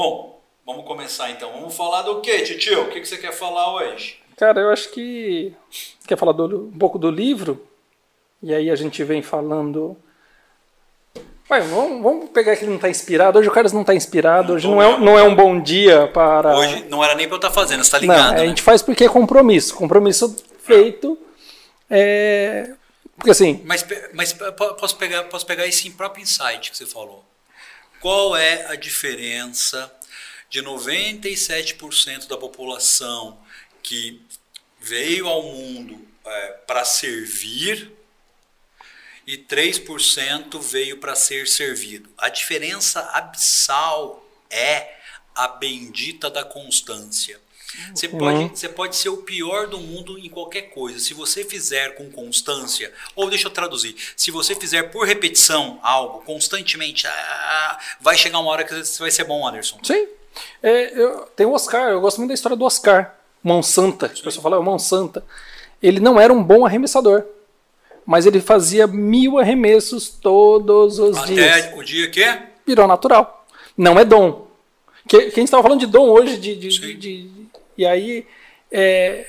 Bom, vamos começar então. Vamos falar do que, tio? O que, que você quer falar hoje? Cara, eu acho que. Quer falar do, um pouco do livro? E aí a gente vem falando. Ué, vamos, vamos pegar que ele não está inspirado. Hoje o Carlos não está inspirado. Hoje não é, não é um bom dia para. Hoje não era nem para eu estar tá fazendo, você está ligado. Não, né? a gente faz porque é compromisso. Compromisso feito. É... Porque assim. Mas, mas posso, pegar, posso pegar esse próprio insight que você falou. Qual é a diferença de 97% da população que veio ao mundo é, para servir e 3% veio para ser servido? A diferença abissal é a bendita da constância. Você pode, você pode ser o pior do mundo em qualquer coisa. Se você fizer com constância, ou deixa eu traduzir, se você fizer por repetição algo constantemente, ah, vai chegar uma hora que você vai ser bom, Anderson. Sim. É, eu, tem o Oscar, eu gosto muito da história do Oscar. Mão Santa, a pessoa fala, é Mão Santa. Ele não era um bom arremessador, mas ele fazia mil arremessos todos os Até dias. Até o dia que? Virou natural. Não é dom. Que, que a gente estava falando de dom hoje, de, de, de e aí, é,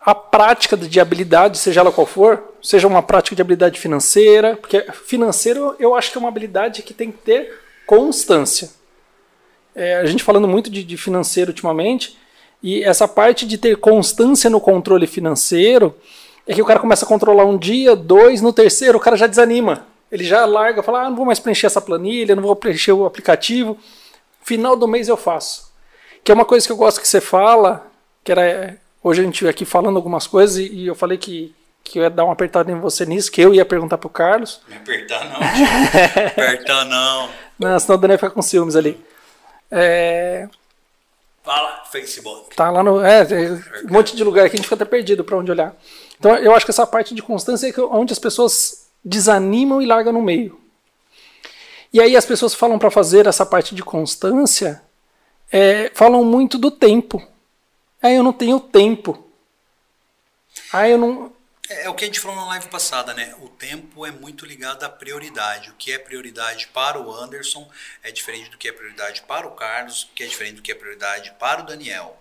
a prática de habilidade, seja ela qual for, seja uma prática de habilidade financeira, porque financeiro eu acho que é uma habilidade que tem que ter constância. É, a gente falando muito de, de financeiro ultimamente, e essa parte de ter constância no controle financeiro é que o cara começa a controlar um dia, dois, no terceiro o cara já desanima. Ele já larga, fala, ah, não vou mais preencher essa planilha, não vou preencher o aplicativo. Final do mês eu faço. Que é uma coisa que eu gosto que você fala, que era. Hoje a gente aqui falando algumas coisas e, eu falei que, que eu ia dar uma apertada em você nisso, que eu ia perguntar pro Carlos. Me apertar não, apertar não. Não, senão o Daniel fica com ciúmes ali. É... Fala, Facebook. Tá lá no. É, um monte de lugar aqui, a gente fica até perdido para onde olhar. Então eu acho que essa parte de constância é onde as pessoas desanimam e largam no meio. E aí as pessoas falam para fazer essa parte de constância é, falam muito do tempo. Ah, eu não tenho tempo. Ah, eu não. É, é, o que a gente falou na live passada, né? O tempo é muito ligado à prioridade. O que é prioridade para o Anderson é diferente do que é prioridade para o Carlos, o que é diferente do que é prioridade para o Daniel.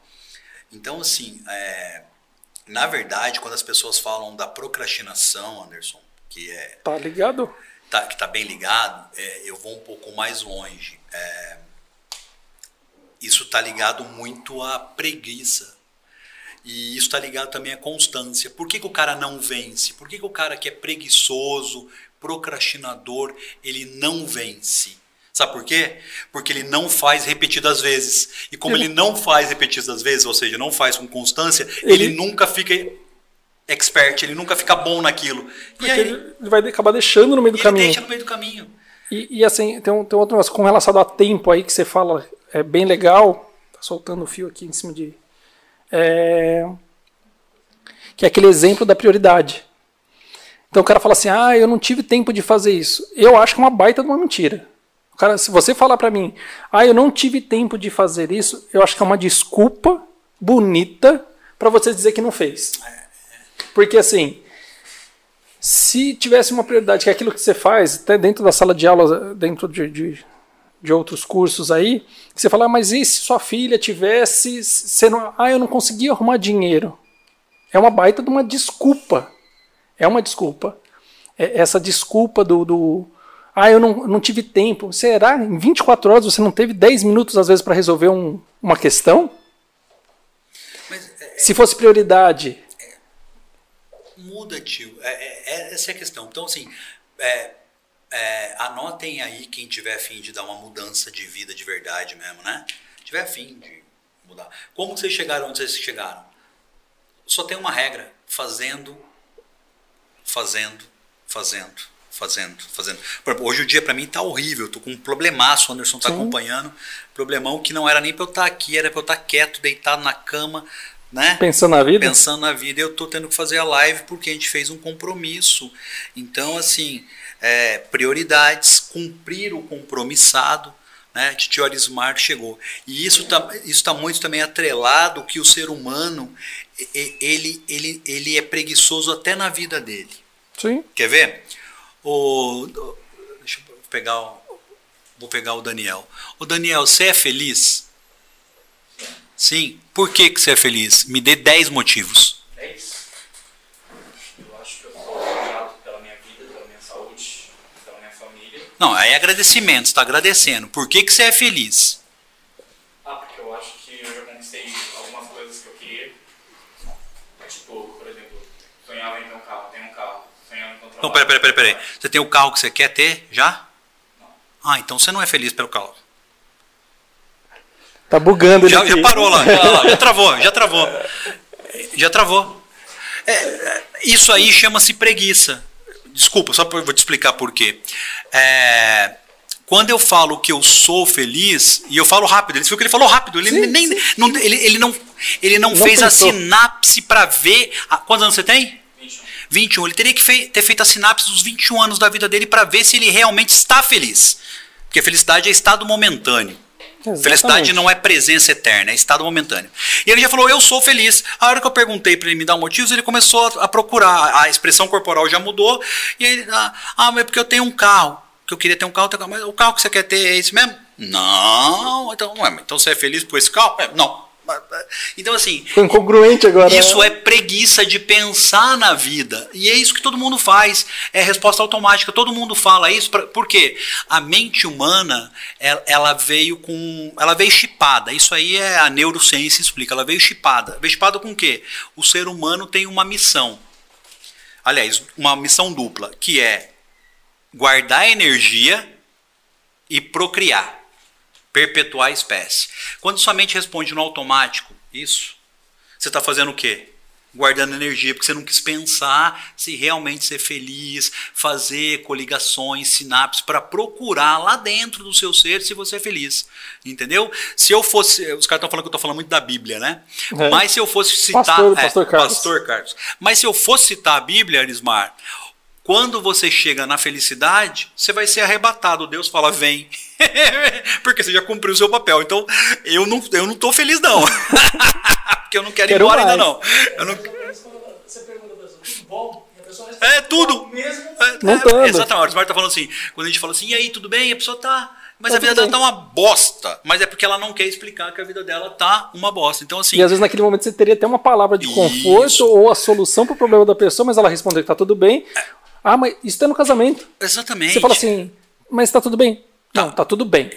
Então, assim, é, na verdade, quando as pessoas falam da procrastinação, Anderson, que é. Tá ligado? Tá, que tá bem ligado, é, eu vou um pouco mais longe. É, isso está ligado muito à preguiça. E isso está ligado também à constância. Por que, que o cara não vence? Por que, que o cara que é preguiçoso, procrastinador, ele não vence? Sabe por quê? Porque ele não faz repetidas vezes. E como ele, ele não faz repetidas vezes, ou seja, não faz com constância, ele, ele nunca fica expert, ele nunca fica bom naquilo. Porque e aí, ele vai acabar deixando no meio do caminho. Ele deixa no meio do caminho. E, e assim, tem um, tem outro negócio com relação a tempo aí que você fala é bem legal. Tá soltando o fio aqui em cima de. É, que é aquele exemplo da prioridade. Então o cara fala assim: ah, eu não tive tempo de fazer isso. Eu acho que é uma baita de uma mentira. O cara, se você falar para mim, ah, eu não tive tempo de fazer isso, eu acho que é uma desculpa bonita para você dizer que não fez. Porque assim, se tivesse uma prioridade, que é aquilo que você faz, até dentro da sala de aula, dentro de, de de outros cursos aí, que você fala, ah, mas e se sua filha tivesse, sendo, ah, eu não consegui arrumar dinheiro? É uma baita de uma desculpa. É uma desculpa. É essa desculpa do, do ah, eu não, não tive tempo. Será? Em 24 horas você não teve 10 minutos, às vezes, para resolver um, uma questão? Mas, é, Se fosse prioridade. É, muda, tio. É, é, essa é a questão. Então, assim, é, é, anotem aí quem tiver afim de dar uma mudança de vida de verdade mesmo, né? Tiver afim de mudar. Como vocês chegaram onde vocês chegaram? Só tem uma regra: fazendo, fazendo, fazendo, fazendo, fazendo. Hoje o dia para mim tá horrível, tô com um problemaço, o Anderson tá Sim. acompanhando. Problemão que não era nem para eu estar tá aqui, era para eu estar tá quieto, deitado na cama, né? Pensando na vida? Pensando na vida. Eu tô tendo que fazer a live porque a gente fez um compromisso. Então, assim, é, prioridades, cumprir o compromissado. Né? Titio Arismar chegou. E isso está isso tá muito também atrelado que o ser humano ele, ele, ele é preguiçoso até na vida dele. Sim. Quer ver? O, deixa eu pegar o, Vou pegar o Daniel. O Daniel, você é feliz? Sim. Por que, que você é feliz? Me dê 10 motivos. 10? Eu acho que eu sou grato pela minha vida, pela minha saúde, pela minha família. Não, aí é agradecimento, está agradecendo. Por que, que você é feliz? Ah, porque eu acho que eu já conquistei algumas coisas que eu queria. Tipo, por exemplo, sonhava em ter um carro, tenho um carro. Sonhava em encontrar Não, peraí, peraí, peraí, peraí. Você tem o carro que você quer ter já? Ah, então você não é feliz pelo carro. Tá bugando ele Já, aqui. já parou lá, já, já travou, já travou. Já travou. É, é, isso aí chama-se preguiça. Desculpa, só pra, vou te explicar por quê. É, quando eu falo que eu sou feliz, e eu falo rápido, ele viu que ele falou rápido, ele Sim, nem, Não, ele, ele não, ele não, Não fez a pensou. sinapse para ver. a- quantos anos você tem? 21. 21. Ele teria que fei- ter feito a sinapse dos 21 anos da vida dele para ver se ele realmente está feliz. Porque felicidade é estado momentâneo. Exatamente. Felicidade não é presença eterna, é estado momentâneo. E ele já falou, eu sou feliz. A hora que eu perguntei para ele me dar motivos, ele começou a, procurar. A expressão corporal já mudou. E ele, ah, ah, mas é porque eu tenho um carro. Que eu queria ter um carro, mas o carro que você quer ter é esse mesmo? Não. Então, ué, então você é feliz por esse carro? É, não. Então, assim, Ficou incongruente agora. isso é preguiça de pensar na vida. E é isso que todo mundo faz. É resposta automática. Todo mundo fala isso. Pra, por quê? A mente humana, ela, ela veio com. Ela veio chipada. Isso aí é a neurociência explica. Ela veio chipada. Veio chipada com o quê? O ser humano tem uma missão. Aliás, uma missão dupla, que é guardar energia e procriar, perpetuar a espécie. Quando sua mente responde no automático, isso, você está fazendo o quê? Guardando energia, porque você não quis pensar se realmente ser feliz, fazer coligações, sinapses, para procurar lá dentro do seu ser se você é feliz. Entendeu? Se eu fosse. Os caras estão falando que eu estou falando muito da Bíblia, né? É. Mas se eu fosse citar. Pastor- pastor Carlos. Pastor Carlos. Mas se eu fosse citar a Bíblia, Arismar, quando você chega na felicidade, você vai ser arrebatado. Deus fala, vem. Porque você já cumpriu o seu papel. Então, eu não, eu não tô feliz, não. Porque eu não quero ir Quero embora ainda, mais. não. Eu não Você pergunta pra pessoa, bom? É tudo. mesmo. É, é? Exatamente. O Arismar tá falando assim. Quando a gente fala assim, e aí, tudo bem? A pessoa tá. Mas Tá a vida dela tá uma bosta. Mas é porque ela não quer explicar que a vida dela tá uma bosta. Então, assim. E às vezes naquele momento você teria até uma palavra de Isso. conforto ou a solução para o problema da pessoa, mas ela respondeu que tá tudo bem. Ah, mas isso tá no casamento. Exatamente. Você fala assim, mas tá tudo bem? Não, tá tudo bem.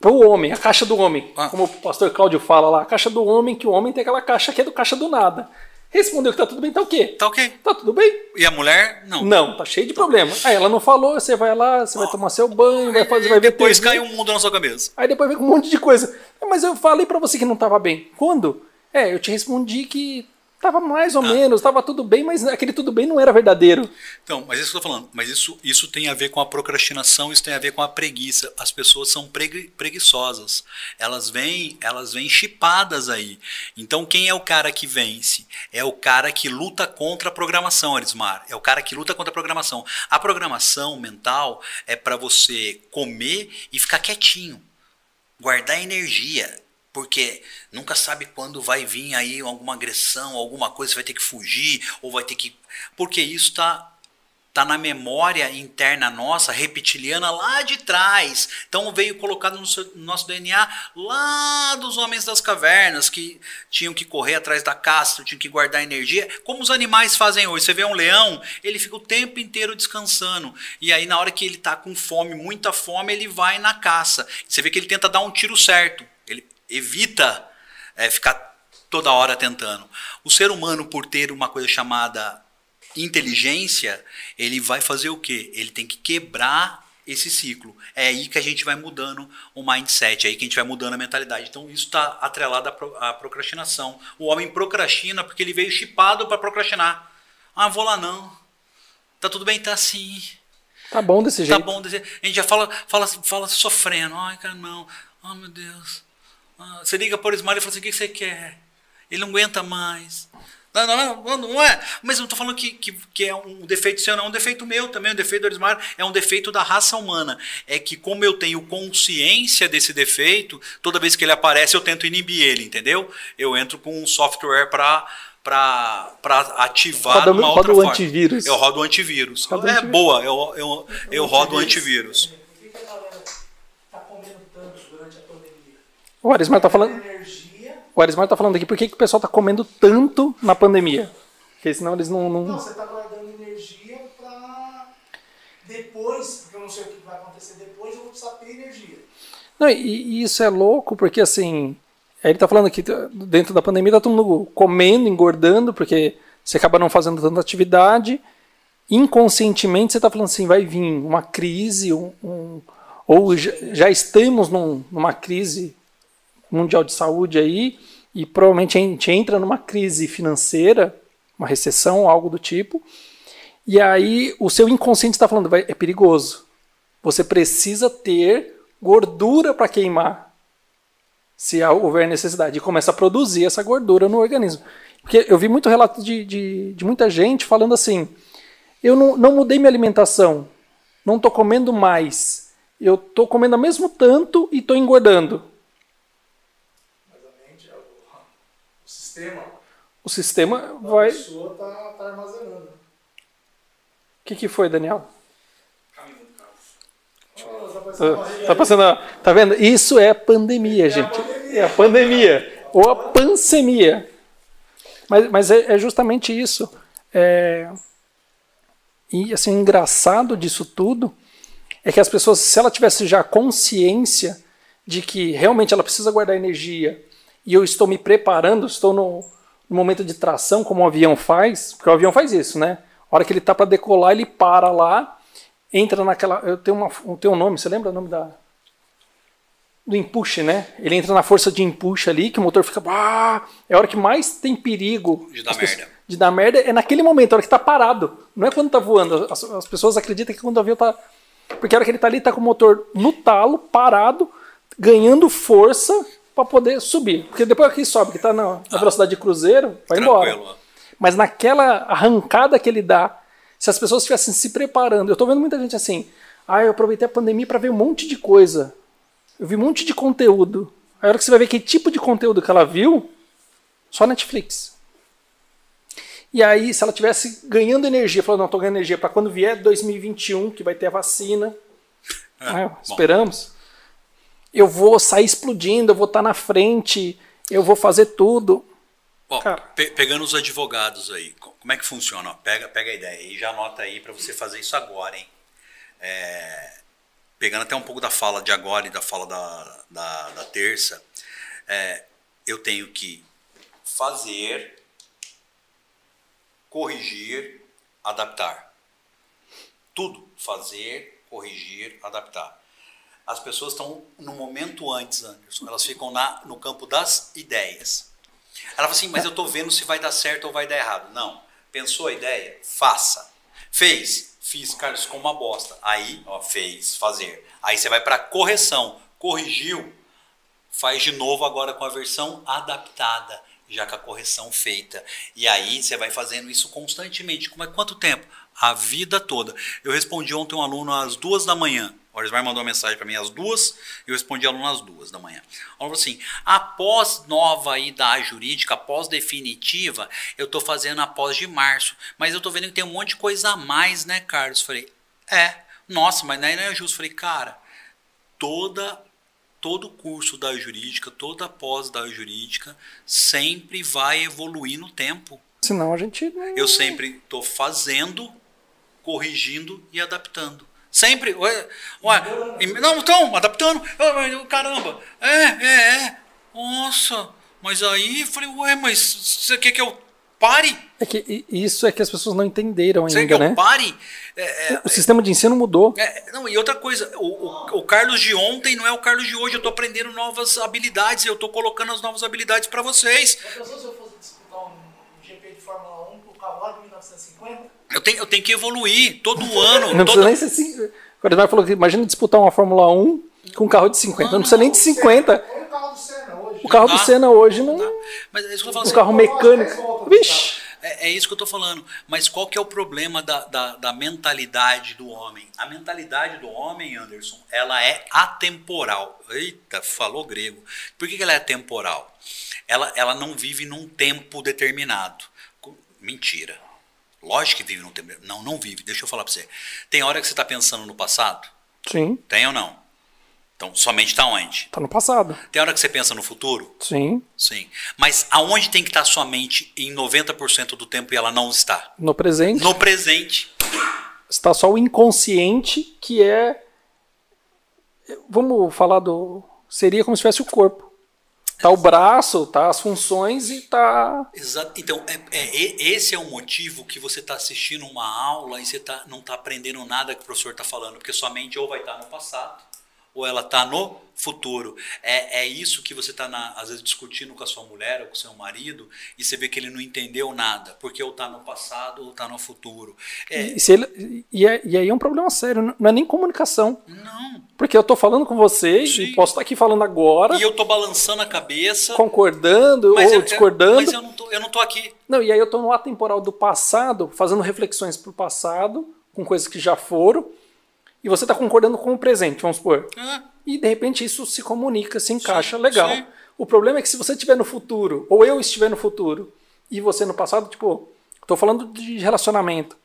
Para o homem, a caixa do homem, Ah. como o pastor Cláudio fala lá, a caixa do homem, que o homem tem aquela caixa que é do caixa do nada. Respondeu que tá tudo bem, tá o quê? Tá ok. Tá tudo bem? E a mulher, não. Não, tá cheio de problema. Aí ela não falou, você vai lá, você vai tomar seu banho, vai fazer, vai ver Depois TV. cai um mundo na sua cabeça. Aí depois vem um monte de coisa. Mas eu falei pra você que não tava bem. Quando? É, eu te respondi que tava mais Ah. ou menos, tava tudo bem, mas aquele tudo bem não era verdadeiro. Então, mas isso que eu tô falando. Mas isso, isso tem a ver com a procrastinação, isso tem a ver com a preguiça. As pessoas são pregui- preguiçosas. Elas vêm, elas vêm chipadas aí. Então, quem é o cara que vence? É o cara que luta contra a programação, Arismar. É o cara que luta contra a programação. A programação mental é para você comer e ficar quietinho guardar energia, porque nunca sabe quando vai vir aí alguma agressão, alguma coisa, você vai ter que fugir ou vai ter que, porque isso tá tá na memória interna nossa, reptiliana lá de trás. Então veio colocado no, seu- no nosso DNA lá dos homens das cavernas que tinham que correr atrás da caça, tinham que guardar energia, como os animais fazem hoje. Você vê um leão, ele fica o tempo inteiro descansando. E aí na hora que ele tá com fome, muita fome, ele vai na caça. Você vê que ele tenta dar um tiro certo. Evita é, ficar toda hora tentando. O ser humano, por ter uma coisa chamada inteligência, ele vai fazer o quê? Ele tem que quebrar esse ciclo. É aí que a gente vai mudando o mindset, é aí que a gente vai mudando a mentalidade. Então isso está atrelado à, pro- à procrastinação. O homem procrastina porque ele veio chipado para procrastinar. Ah, vou lá não. Tá tudo bem, tá assim. Tá bom desse Tá jeito. bom, desse- a gente já fala, fala, fala sofrendo. Ai, cara, não. Ai, meu Deus. Ah, você liga para o Ismael e fala assim: o que você quer? Ele não aguenta mais. Não, não, não, não é. Mas eu não estou falando que, que, que é um defeito seu, não. É um defeito meu também. O defeito do Arismar é um defeito da raça humana. É que, como eu tenho consciência desse defeito, toda vez que ele aparece, eu tento inibir ele, entendeu? Eu entro com um software para para ativar Roda- uma roda outra o forma. antivírus. Eu rodo o antivírus. Roda é antivírus. boa, eu, eu, eu rodo o antivírus. O Arismar tá falando. O Arismar tá falando aqui por que, que o pessoal tá comendo tanto na pandemia. Porque senão eles não. não... Não, você está guardando energia para depois, porque eu não sei o que vai acontecer depois, eu vou precisar ter energia. Não, e, e isso é louco, porque assim. Ele tá falando que dentro da pandemia tá todo mundo comendo, engordando, porque você acaba não fazendo tanta atividade. Inconscientemente você tá falando assim, vai vir uma crise, um, um- ou já, já estamos num- numa crise mundial de saúde aí, e provavelmente a gente entra numa crise financeira, uma recessão, algo do tipo. E aí o seu inconsciente está falando, vai, é perigoso. Você precisa ter gordura para queimar, se houver necessidade. E começa a produzir essa gordura no organismo. Porque eu vi muito relato de, de, de muita gente falando assim: eu não, não mudei minha alimentação, não estou comendo mais, eu estou comendo o mesmo tanto e estou engordando. Mas a mente, é o, o sistema, O sistema a vai. O pessoa está tá armazenando. que, que foi, Daniel? Camisa do Carlos. Oh, tá parecendo uma Tá passando, tá vendo? Isso é pandemia, gente. pandemia. É a pandemia. Ou a pancemia. Mas, mas é, é justamente isso. É, E assim, o engraçado disso tudo é que as pessoas, se ela tivesse já consciência de que realmente ela precisa guardar energia e eu estou me preparando, estou no, no momento de tração, como o avião faz, porque o avião faz isso, né? A hora que ele está para decolar, ele para lá, entra naquela. Eu tenho, uma, eu tenho um nome, você lembra o nome da. Do empuxe, né? Ele entra na força de empuxe ali, que o motor fica. Ah, é a hora que mais tem perigo. De dar As pessoas- merda. De dar merda é naquele momento, a hora que tá parado. Não é quando tá voando. As, as pessoas acreditam que quando o avião tá. Porque a hora que ele tá ali, tá com o motor no talo, parado, ganhando força para poder subir. Porque depois que sobe, que tá na, na velocidade de cruzeiro, vai embora. Tranquilo. Mas naquela arrancada que ele dá, se as pessoas estivessem se preparando, eu tô vendo muita gente assim, ah, eu aproveitei a pandemia para ver um monte de coisa. Eu vi um monte de conteúdo. Aí a hora que você vai ver que tipo de conteúdo que ela viu, só Netflix. E aí, se ela tivesse ganhando energia, falando, não, tô ganhando energia para quando vier 2021, que vai ter a vacina, né, esperamos, eu vou sair explodindo, eu vou estar na frente, eu vou fazer tudo. Cara. pe- pegando os advogados aí, co- como é que funciona? Pega, pega a ideia e já anota aí para você fazer isso agora, hein? É, pegando até um pouco da fala de agora e da fala da, da, da terça, é, eu tenho que fazer, corrigir, adaptar. Tudo. Fazer, corrigir, adaptar. As pessoas estão no momento antes, Anderson. Elas ficam na, no campo das ideias. Ela fala assim, mas eu tô vendo se vai dar certo ou vai dar errado. Não. Pensou a ideia? Faça. Fez? Fiz, Carlos, com uma bosta. Aí, ó, fez, fazer. Aí você vai para correção. Corrigiu, faz de novo agora com a versão adaptada, já com a correção feita. E aí você vai fazendo isso constantemente. Como é quanto tempo? A vida toda. Eu respondi ontem um aluno às duas da manhã. O Orismar mandou uma mensagem para mim às duas, eu respondi ao aluno às duas da manhã. Aluno falou assim: após nova aí da jurídica, após definitiva, eu estou fazendo após de março. Mas eu estou vendo que tem um monte de coisa a mais, né, Carlos? Falei, é, nossa, mas não é justo. Falei, cara, toda todo curso da jurídica, toda pós da jurídica sempre vai evoluir no tempo. Senão a gente não. Eu sempre estou fazendo, corrigindo e adaptando. Sempre. Ué, ué, e- não, então, adaptando. Caramba. É, é, é. Nossa. Mas aí eu falei, ué, mas você quer que eu pare? É que isso é que as pessoas não entenderam Você quer que ainda, eu né? pare? É, é, O sistema de ensino mudou. É, não, e outra coisa, o, o, o Carlos de ontem não é o Carlos de hoje. Eu tô aprendendo novas habilidades, eu tô colocando as novas habilidades para vocês. Já pensou se eu fosse disputar um GP de Fórmula 1 com o lá de 1950? Eu tenho, eu tenho que evoluir todo ano. Não toda- precisa nem ser. cin- O Edmar falou que imagina disputar uma Fórmula 1 com um carro de 50. Não, precisa nem de 50. Olha o carro do Senna hoje. O carro do dá. Senna hoje não. Mas é isso que eu falando. Um assim, carro mecânico. Vixe! É, é isso que eu tô falando. Mas qual que é o problema da, da, da mentalidade do homem? A mentalidade do homem, Anderson, ela é atemporal. Eita, falou grego. Por que, que ela é atemporal? Ela, ela não vive num tempo determinado. Mentira. Lógico que vive num tempo. Não, não vive. Deixa eu falar pra você. Tem hora que você tá pensando no passado? Sim. Tem ou não? Então, sua mente está onde? Tá no passado. Tem hora que você pensa no futuro? Sim. Sim. Mas aonde tem que estar sua mente em 90% do tempo e ela não está? No presente No presente. está só o inconsciente, que é. Vamos falar do. Seria como se tivesse o corpo. Tá o braço, tá as funções e tá. Exato. Então, é, é- esse é o motivo que você está assistindo uma aula e você tá, não está aprendendo nada que o professor está falando, porque sua mente ou vai estar no passado ou ela está no futuro. É, é isso que você está, às vezes, discutindo com a sua mulher ou com o seu marido e você vê que ele não entendeu nada, porque ou está no passado ou está no futuro. É, E, se ele- e é- e aí é um problema sério, não é nem comunicação. não. Porque eu tô falando com você Sim. e posso estar aqui falando agora, E eu tô balançando a cabeça. concordando ou eu- discordando. mas eu não, tô, eu não tô aqui. Não, e aí eu tô no atemporal do passado, fazendo reflexões pro passado, com coisas que já foram, e você tá concordando com o presente, vamos supor. E de repente isso se comunica, se encaixa, Sim, legal. sim. O problema é que se você estiver no futuro, ou eu estiver no futuro, e você no passado, tipo, tô falando de relacionamento.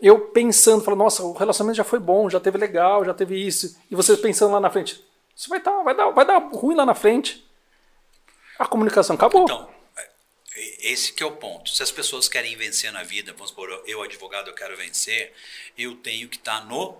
Eu pensando, falando, nossa, o relacionamento já foi bom, já teve legal, já teve isso. E você pensando lá na frente, isso vai, tá, vai, dar, vai dar ruim lá na frente. A comunicação acabou. Então, é, esse que é o ponto. Se as pessoas querem vencer na vida, vamos supor, eu advogado, eu quero vencer, eu tenho que estar no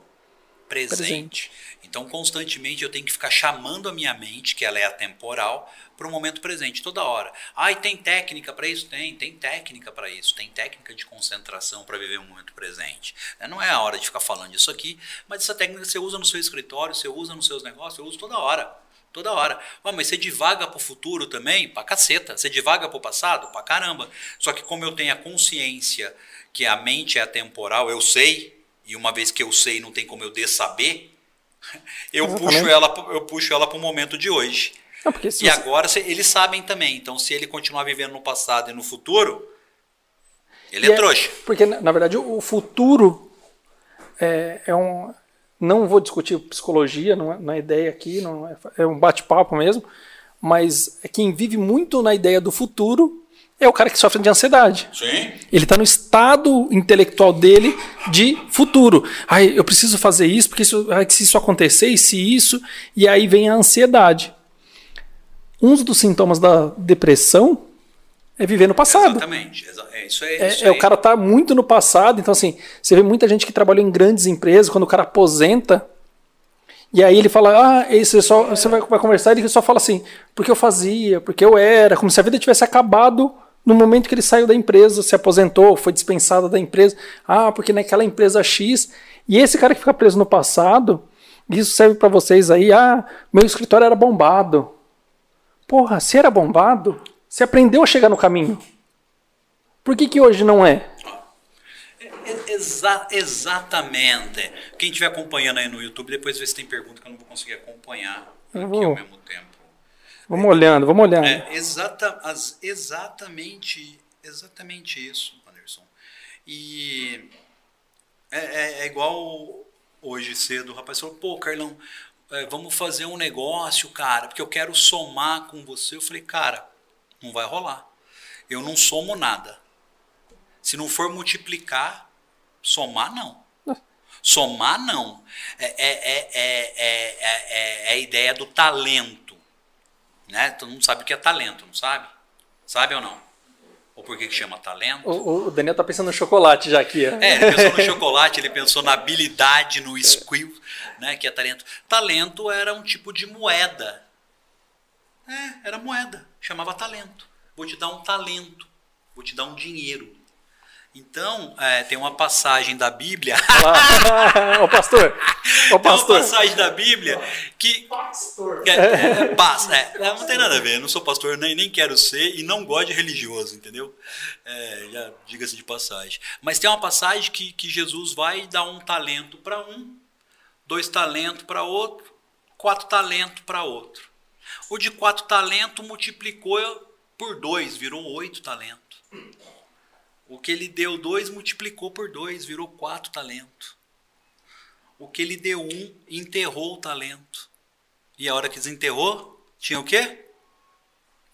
presente. Presente. Então, constantemente eu tenho que ficar chamando a minha mente, que ela é atemporal, para o momento presente, toda hora. Ai, tem técnica para isso? Tem, tem técnica para isso. Tem técnica de concentração para viver o momento presente. É, Não é a hora de ficar falando disso aqui, mas essa técnica você usa no seu escritório, você usa nos seus negócios, eu uso toda hora. Toda hora. Ué, mas você divaga pro futuro também? Pra caceta. Você divaga pro passado? Pra caramba. Só que como eu tenho a consciência que a mente é atemporal, eu sei, e uma vez que eu sei, não tem como eu dessaber, eu Exatamente. puxo ela, eu puxo ela pro momento de hoje. Não, E você- agora eles sabem também. Então, se ele continuar vivendo no passado e no futuro, ele E é trouxa. Porque, na na verdade, o futuro é, é um. Não vou discutir psicologia, não é, não é ideia aqui, não é, é um bate-papo mesmo, mas é quem vive muito na ideia do futuro é o cara que sofre de ansiedade. Sim. Ele está no estado intelectual dele de futuro. Ai, eu preciso fazer isso, porque isso, ai, se isso acontecer, e se isso, e aí vem a ansiedade. Um dos sintomas da depressão é viver no passado. Exatamente. Exa- É, isso é, É, isso é, o cara tá muito no passado, então assim, você vê muita gente que trabalhou em grandes empresas, quando o cara aposenta, e aí ele fala, ah, esse só, você vai, vai conversar, ele só fala assim, porque eu fazia, porque eu era, como se a vida tivesse acabado no momento que ele saiu da empresa, se aposentou, foi dispensado da empresa, ah, porque naquela empresa X, e esse cara que fica preso no passado, isso serve para vocês aí, ah, meu escritório era bombado. Porra, se era bombado, você aprendeu a chegar no caminho. Por que, que hoje não é? É- exa- exatamente. Quem estiver acompanhando aí no YouTube, depois vê se tem pergunta que eu não vou conseguir acompanhar aqui ao mesmo tempo. Vamos olhando, vamos olhando. É exata, as- exatamente, exatamente isso, Anderson. E é, é- é igual hoje cedo, o rapaz falou, pô, Carlão, é, vamos fazer um negócio, cara, porque eu quero somar com você. Eu falei, cara, não vai rolar. Eu não somo nada. Se não for multiplicar, somar não. Somar não. É, é, é, é, é, é, é a ideia do talento. Né? Todo mundo sabe o que é talento, não sabe? Sabe ou não? Ou por que, que chama talento? O, o Daniel tá pensando no chocolate já aqui. ó. É, ele pensou no chocolate, ele pensou na habilidade, no skill, né, que é talento. Talento era um tipo de moeda. É, era moeda, chamava talento. Vou te dar um talento, vou te dar um dinheiro. Então, é, tem uma passagem da Bíblia. Ô pastor, ô tem uma pastor. passagem da Bíblia que Pastor. é, é, é, paz, é, não tem nada a ver, eu não sou pastor, nem, nem quero ser e não gosto de religioso, entendeu? É, já diga-se de passagem. Mas tem uma passagem que, que Jesus vai dar um talento para um, dois talentos para outro, quatro talentos para outro. O de quatro talentos multiplicou por dois, virou oito talentos. O que ele deu dois multiplicou por dois, virou quatro talentos. O que ele deu um, enterrou o talento. E a hora que desenterrou, tinha o quê?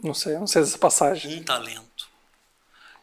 Não sei, não sei essa passagem. Um talento.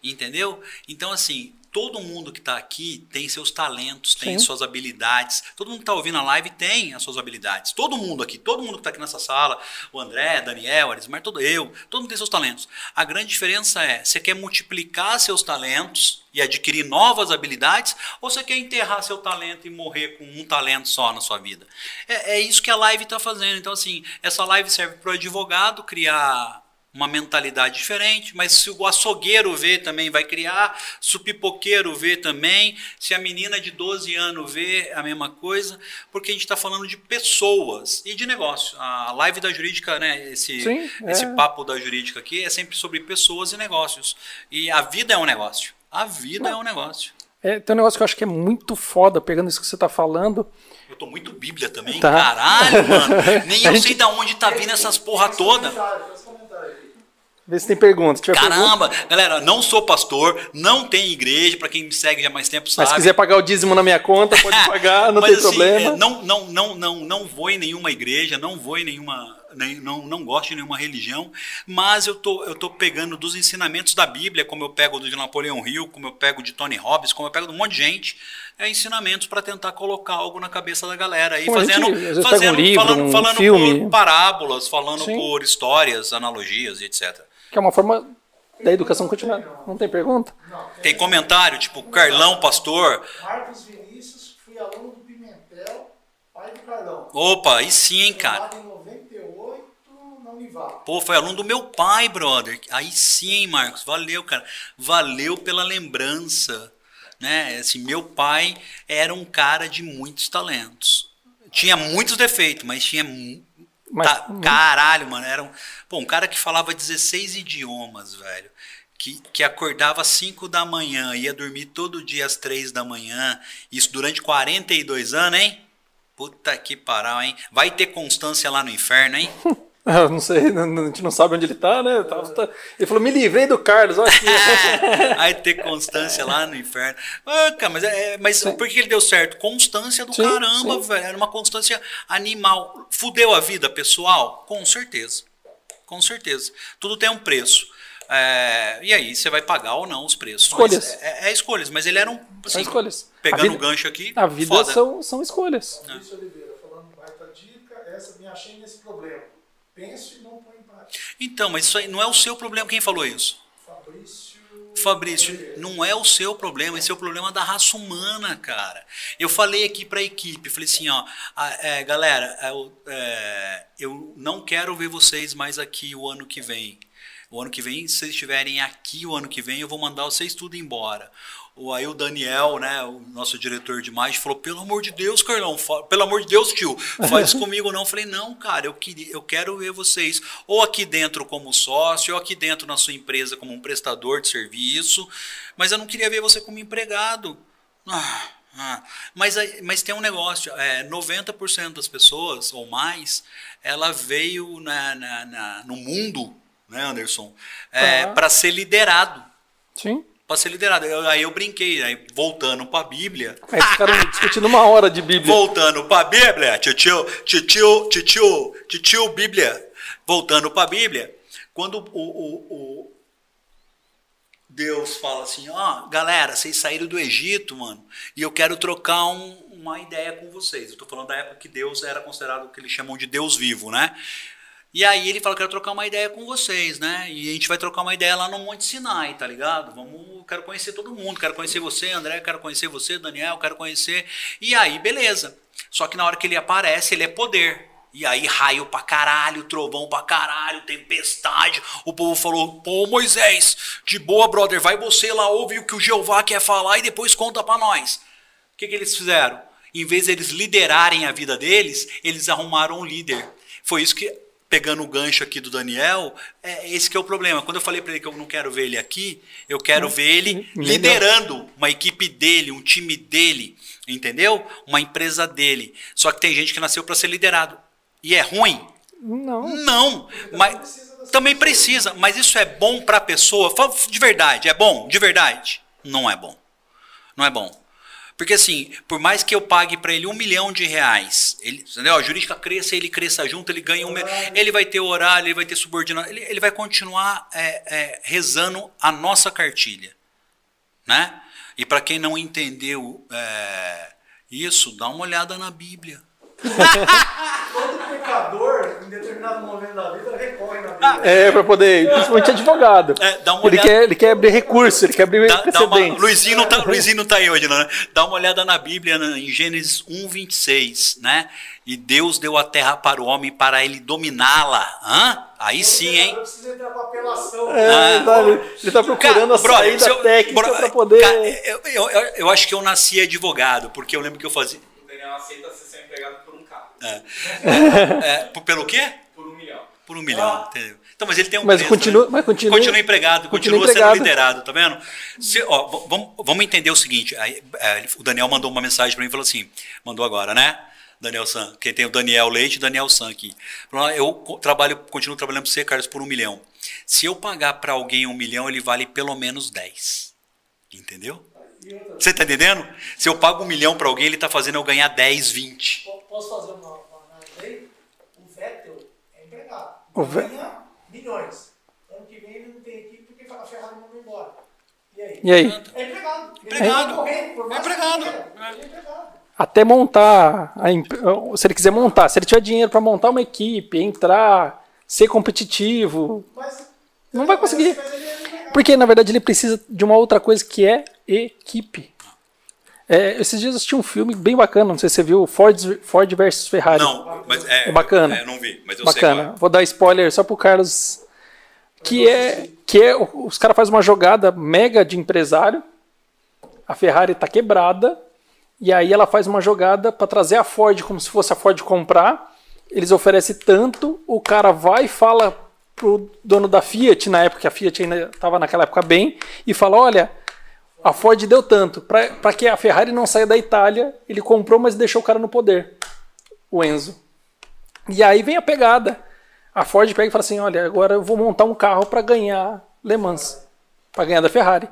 Entendeu? Então, assim, todo mundo que está aqui tem seus talentos, tem Sim. suas habilidades. Todo mundo que está ouvindo a live tem as suas habilidades. Todo mundo aqui, todo mundo que está aqui nessa sala, o André, Daniel, Arismar, todo eu, todo mundo tem seus talentos. A grande diferença é, você quer multiplicar seus talentos e adquirir novas habilidades, ou você quer enterrar seu talento e morrer com um talento só na sua vida? É, é isso que a live está fazendo. Então, assim, essa live serve para o advogado criar uma mentalidade diferente, mas se o açougueiro vê também vai criar, se o pipoqueiro vê também, se a menina de 12 anos vê a mesma coisa, porque a gente está falando de pessoas e de negócio. A live da jurídica, né, esse, Sim, esse é. papo da jurídica aqui é sempre sobre pessoas e negócios. E a vida é um negócio. A vida é um negócio. É, tem um negócio que eu acho que é muito foda, pegando isso que você tá falando. Eu tô muito bíblia também, Tá. caralho, mano. Nem eu gente- sei da onde tá vindo essas porra toda. Vê se tem pergunta. Se tiver pergunta, Caramba, galera, não sou pastor, não tem igreja, pra quem me segue já há mais tempo sabe. mas se quiser pagar o dízimo na minha conta, pode pagar, não Mas, tem assim, problema. é, não, não, não, não, não vou em nenhuma igreja, não vou em nenhuma. nem- não, não gosto de nenhuma religião, mas eu tô, eu tô pegando dos ensinamentos da Bíblia, como eu pego do de Napoleão Hill, como eu pego de Tony Robbins, como eu pego de um monte de gente, é ensinamentos para tentar colocar algo na cabeça da galera. aí Como a gente, fazendo, um fazendo livro, falando, um falando filme. por parábolas, falando Sim. por histórias, analogias e etc. Que é uma forma da educação continuada. Não tem pergunta? Tem comentário, tipo, Carlão, pastor. Marcos Vinícius, fui aluno do Pimentel, pai do Carlão. Opa, aí sim, hein, cara. Formado em 98 na Univap. Pô, foi aluno do meu pai, brother. Aí sim, hein, Marcos. Valeu, cara. Valeu pela lembrança. Né? Assim, meu pai era um cara de muitos talentos. Tinha muitos defeitos, mas tinha. Mas- tá- caralho, mano. Era um, pô, um cara que falava 16 idiomas, velho. Que, que acordava às 5 da manhã, ia dormir todo dia às 3 da manhã. Isso durante 42 anos, hein? Puta que paral, hein? Vai ter constância lá no inferno, hein? Eu não sei, a gente não sabe onde ele tá, né? Tá- tá- Ele falou, me livrei do Carlos, olha aqui. Aí ter constância lá no inferno. Ah, cara, mas, é, mas por que ele deu certo? Constância do Sim, caramba, sim. velho. Era uma constância animal. Fudeu a vida pessoal? Com certeza. Com certeza. Tudo tem um preço. É, e aí, você vai pagar ou não os preços. Escolhas. Mas é, é escolhas, mas ele era um. São assim, escolhas. Pegando vida- o gancho aqui. A vida foda. são, são escolhas. Fabrício Oliveira, falando baita dica, essa me achei nesse problema. Penso e não põe em prática. Então, mas isso aí não é o seu problema. Quem falou isso? Fabrício. Fabrício, não é o seu problema, esse é o problema da raça humana, cara. Eu falei aqui pra equipe, falei assim, ó, a- é, galera, eu, é, eu não quero ver vocês mais aqui o ano que vem. O ano que vem, se vocês estiverem aqui o ano que vem, eu vou mandar vocês tudo embora. O, aí o Daniel, né, o nosso diretor de imagem, falou: pelo amor de Deus, Carlão, fa- pelo amor de Deus, tio, faz isso comigo não. Eu falei, não, cara, eu, queria, eu quero ver vocês ou aqui dentro como sócio, ou aqui dentro na sua empresa como um prestador de serviço, mas eu não queria ver você como empregado. Ah, ah. Mas, mas tem um negócio, é, 90% das pessoas, ou mais, ela veio na, na- na- no mundo, né, Anderson, é, Ah. para ser liderado Sim. Para ser liderado. Eu- aí eu brinquei, aí voltando para a Bíblia. Aí ficaram discutindo uma hora de Bíblia. Voltando para a Bíblia, titio, titio, titio, titio Bíblia. Voltando para a Bíblia, quando o, o, o Deus fala assim, ó, galera, vocês saíram do Egito, mano, e eu quero trocar um- uma ideia com vocês. Eu tô falando da época que Deus era considerado o que eles chamam de Deus vivo, né? E aí ele fala, quero trocar uma ideia com vocês, né? E a gente vai trocar uma ideia lá no Monte Sinai, tá ligado? Vamos, quero conhecer todo mundo, quero conhecer você, André, quero conhecer você, Daniel, quero conhecer. E aí, beleza. Só que na hora que ele aparece, ele é poder. E aí, raio pra caralho, trovão pra caralho, tempestade. O povo falou: pô, Moisés, de boa, brother, vai você lá, ouve o que o Jeová quer falar e depois conta pra nós. O que, que eles fizeram? Em vez de eles liderarem a vida deles, eles arrumaram um líder. Foi isso que, pegando o gancho aqui do Daniel, é esse que é o problema. Quando eu falei para ele que eu não quero ver ele aqui, eu quero ver ele liderando uma equipe dele, um time dele, entendeu? Uma empresa dele. Só que tem gente que nasceu para ser liderado. E é ruim? Não. Não, mas também precisa, mas isso é bom para a pessoa? De verdade, é bom? De verdade? Não é bom. Não é bom. Porque assim, por mais que eu pague para ele um milhão de reais, ele, entendeu? a jurídica cresça, ele cresça junto, ele ganha um ele vai ter horário, ele vai ter subordinado, ele, ele vai continuar é, é, rezando a nossa cartilha. Né? E para quem não entendeu é, isso, dá uma olhada na Bíblia. Todo pecador, em determinado momento da vida, recorre na Bíblia. É, pra poder, principalmente advogado. É, dá uma ele, quer, ele quer abrir recurso, ele quer abrir Dá, dá uma. Luizinho, não tá, Luizinho não tá aí hoje, não, né? Dá uma olhada na Bíblia, né, em Gênesis 1, 26, né? E Deus deu a terra para o homem para ele dominá-la. Hã? Aí sim, hein? Eu preciso entrar pra apelação. É, ele, tá, ele- ele tá procurando a brother, saída se eu- técnica bro- pra poder. cara, eu, eu, eu, eu acho que eu nasci advogado, porque eu lembro que eu fazia. O Daniel aceita ser seu empregado É, por- pelo quê? Por um milhão. Por um milhão, entendeu? Então, mas ele tem um Mas preço, continua- né? mas continua- empregado, continua continua, empregado. sendo liderado, tá vendo? Se- ó, vamos, vamos entender o seguinte, aí, é, o Daniel mandou uma mensagem para mim e falou assim, mandou agora, né? Daniel San, quem tem o Daniel Leite e o Daniel San aqui. Falou, "Ah, Eu trabalho, continuo trabalhando para você, Carlos, por um milhão. Se eu pagar para alguém um milhão, ele vale pelo menos 10. Entendeu? Você tá entendendo? Se eu pago um milhão para alguém, ele tá fazendo eu ganhar 10, 20. Po- Posso fazer uma, uma análise aí? O Vettel é empregado. O Ve- Ganha milhões. Ano que vem ele não tem equipe porque a Ferrari mandou embora. E aí? E aí? É empregado. Empregado. correr, É empregado. é empregado. Até montar, a imp- se ele quiser montar, se ele tiver dinheiro para montar uma equipe, entrar, ser competitivo, Mas, Não vai conseguir. Mas ele é porque na verdade ele precisa de uma outra coisa que é equipe. É, esses dias eu assisti um filme bem bacana, não sei se você viu, Ford, Ford versus Ferrari. Não, mas é, É bacana. é, não vi, mas eu sei Bacana. qual é. Vou dar spoiler só pro Carlos. Que é, que é os caras fazem uma jogada mega de empresário. A Ferrari tá quebrada. E aí ela faz uma jogada para trazer a Ford como se fosse a Ford comprar. Eles oferecem tanto, o cara vai e fala pro dono da Fiat, na época que a Fiat ainda estava naquela época bem, e fala: olha, a Ford deu tanto. Para que a Ferrari não saia da Itália, ele comprou, mas deixou o cara no poder. O Enzo. E aí vem a pegada. A Ford pega e fala assim: olha, agora eu vou montar um carro para ganhar Le Mans, para ganhar da Ferrari.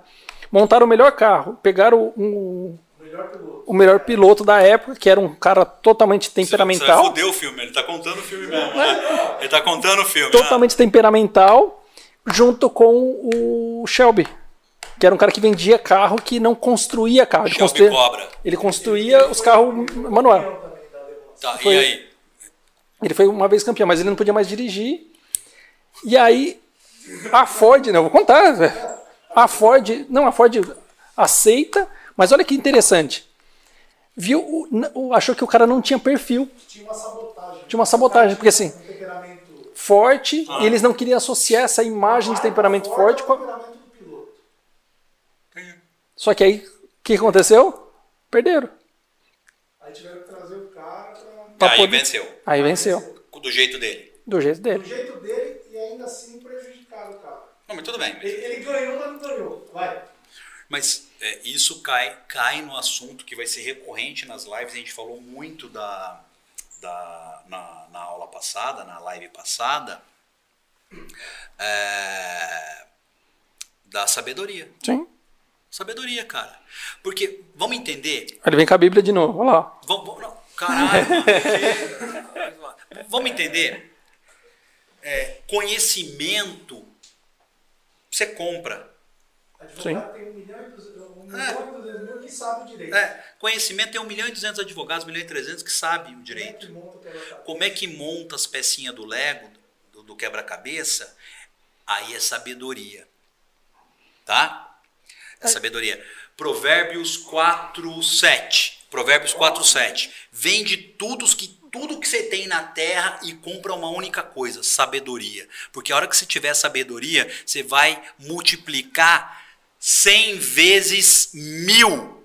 Montaram o melhor carro, pegaram um, Melhor o melhor piloto da época, que era um cara totalmente Você temperamental. foder o filme, ele tá contando o filme mesmo, né? Ele tá contando o filme. Totalmente temperamental, junto com o Shelby, que era um cara que vendia carro que não construía carro. Ele, construía, Cobra. ele construía os carros manual. Tá, Foi- e aí? Ele foi uma vez campeão, mas ele não podia mais dirigir. E aí, a Ford, não, eu vou contar. velho. A Ford, não, a Ford aceita, mas olha que interessante. Viu, o- n- o- achou que o cara não tinha perfil, Tinha uma sabotagem. tinha uma sabotagem, porque assim, Um forte, e eles não queriam associar essa imagem de temperamento forte com a. Só que aí, o que aconteceu? Perderam. Aí tiveram que trazer o cara pra... Aí poder- venceu. Aí venceu, Do jeito dele. do jeito Do dele. jeito dele e ainda assim prejudicaram o cara. Não, mas tudo bem. Ele, ele ganhou, mas não ganhou. Vai. Mas é, isso cai, cai no assunto que vai ser recorrente nas lives. A gente falou muito da, da, na, na aula passada, na live passada, é, da sabedoria. Sim. Sabedoria, cara. Porque, vamos entender, ele vem com a Bíblia de novo, olha lá. Vamos, vamos- não, caralho, mano. que- Vamos entender. É, conhecimento você compra. Advogado tem um milhão e duzentos, um milhão e duzentos mil que sabe o direito. É, conhecimento tem 1 milhão e 200 advogados, 1 milhão e 300 que sabem o Como é direito. que monta? Como é que monta as pecinhas do Lego, do, do quebra-cabeça? Aí é sabedoria. Tá? É sabedoria. Provérbios 4, 7. Provérbios 4, 7. Vende tudo que, tudo que você tem na terra e compra uma única coisa, sabedoria. Porque a hora que você tiver sabedoria, você vai multiplicar 100 vezes mil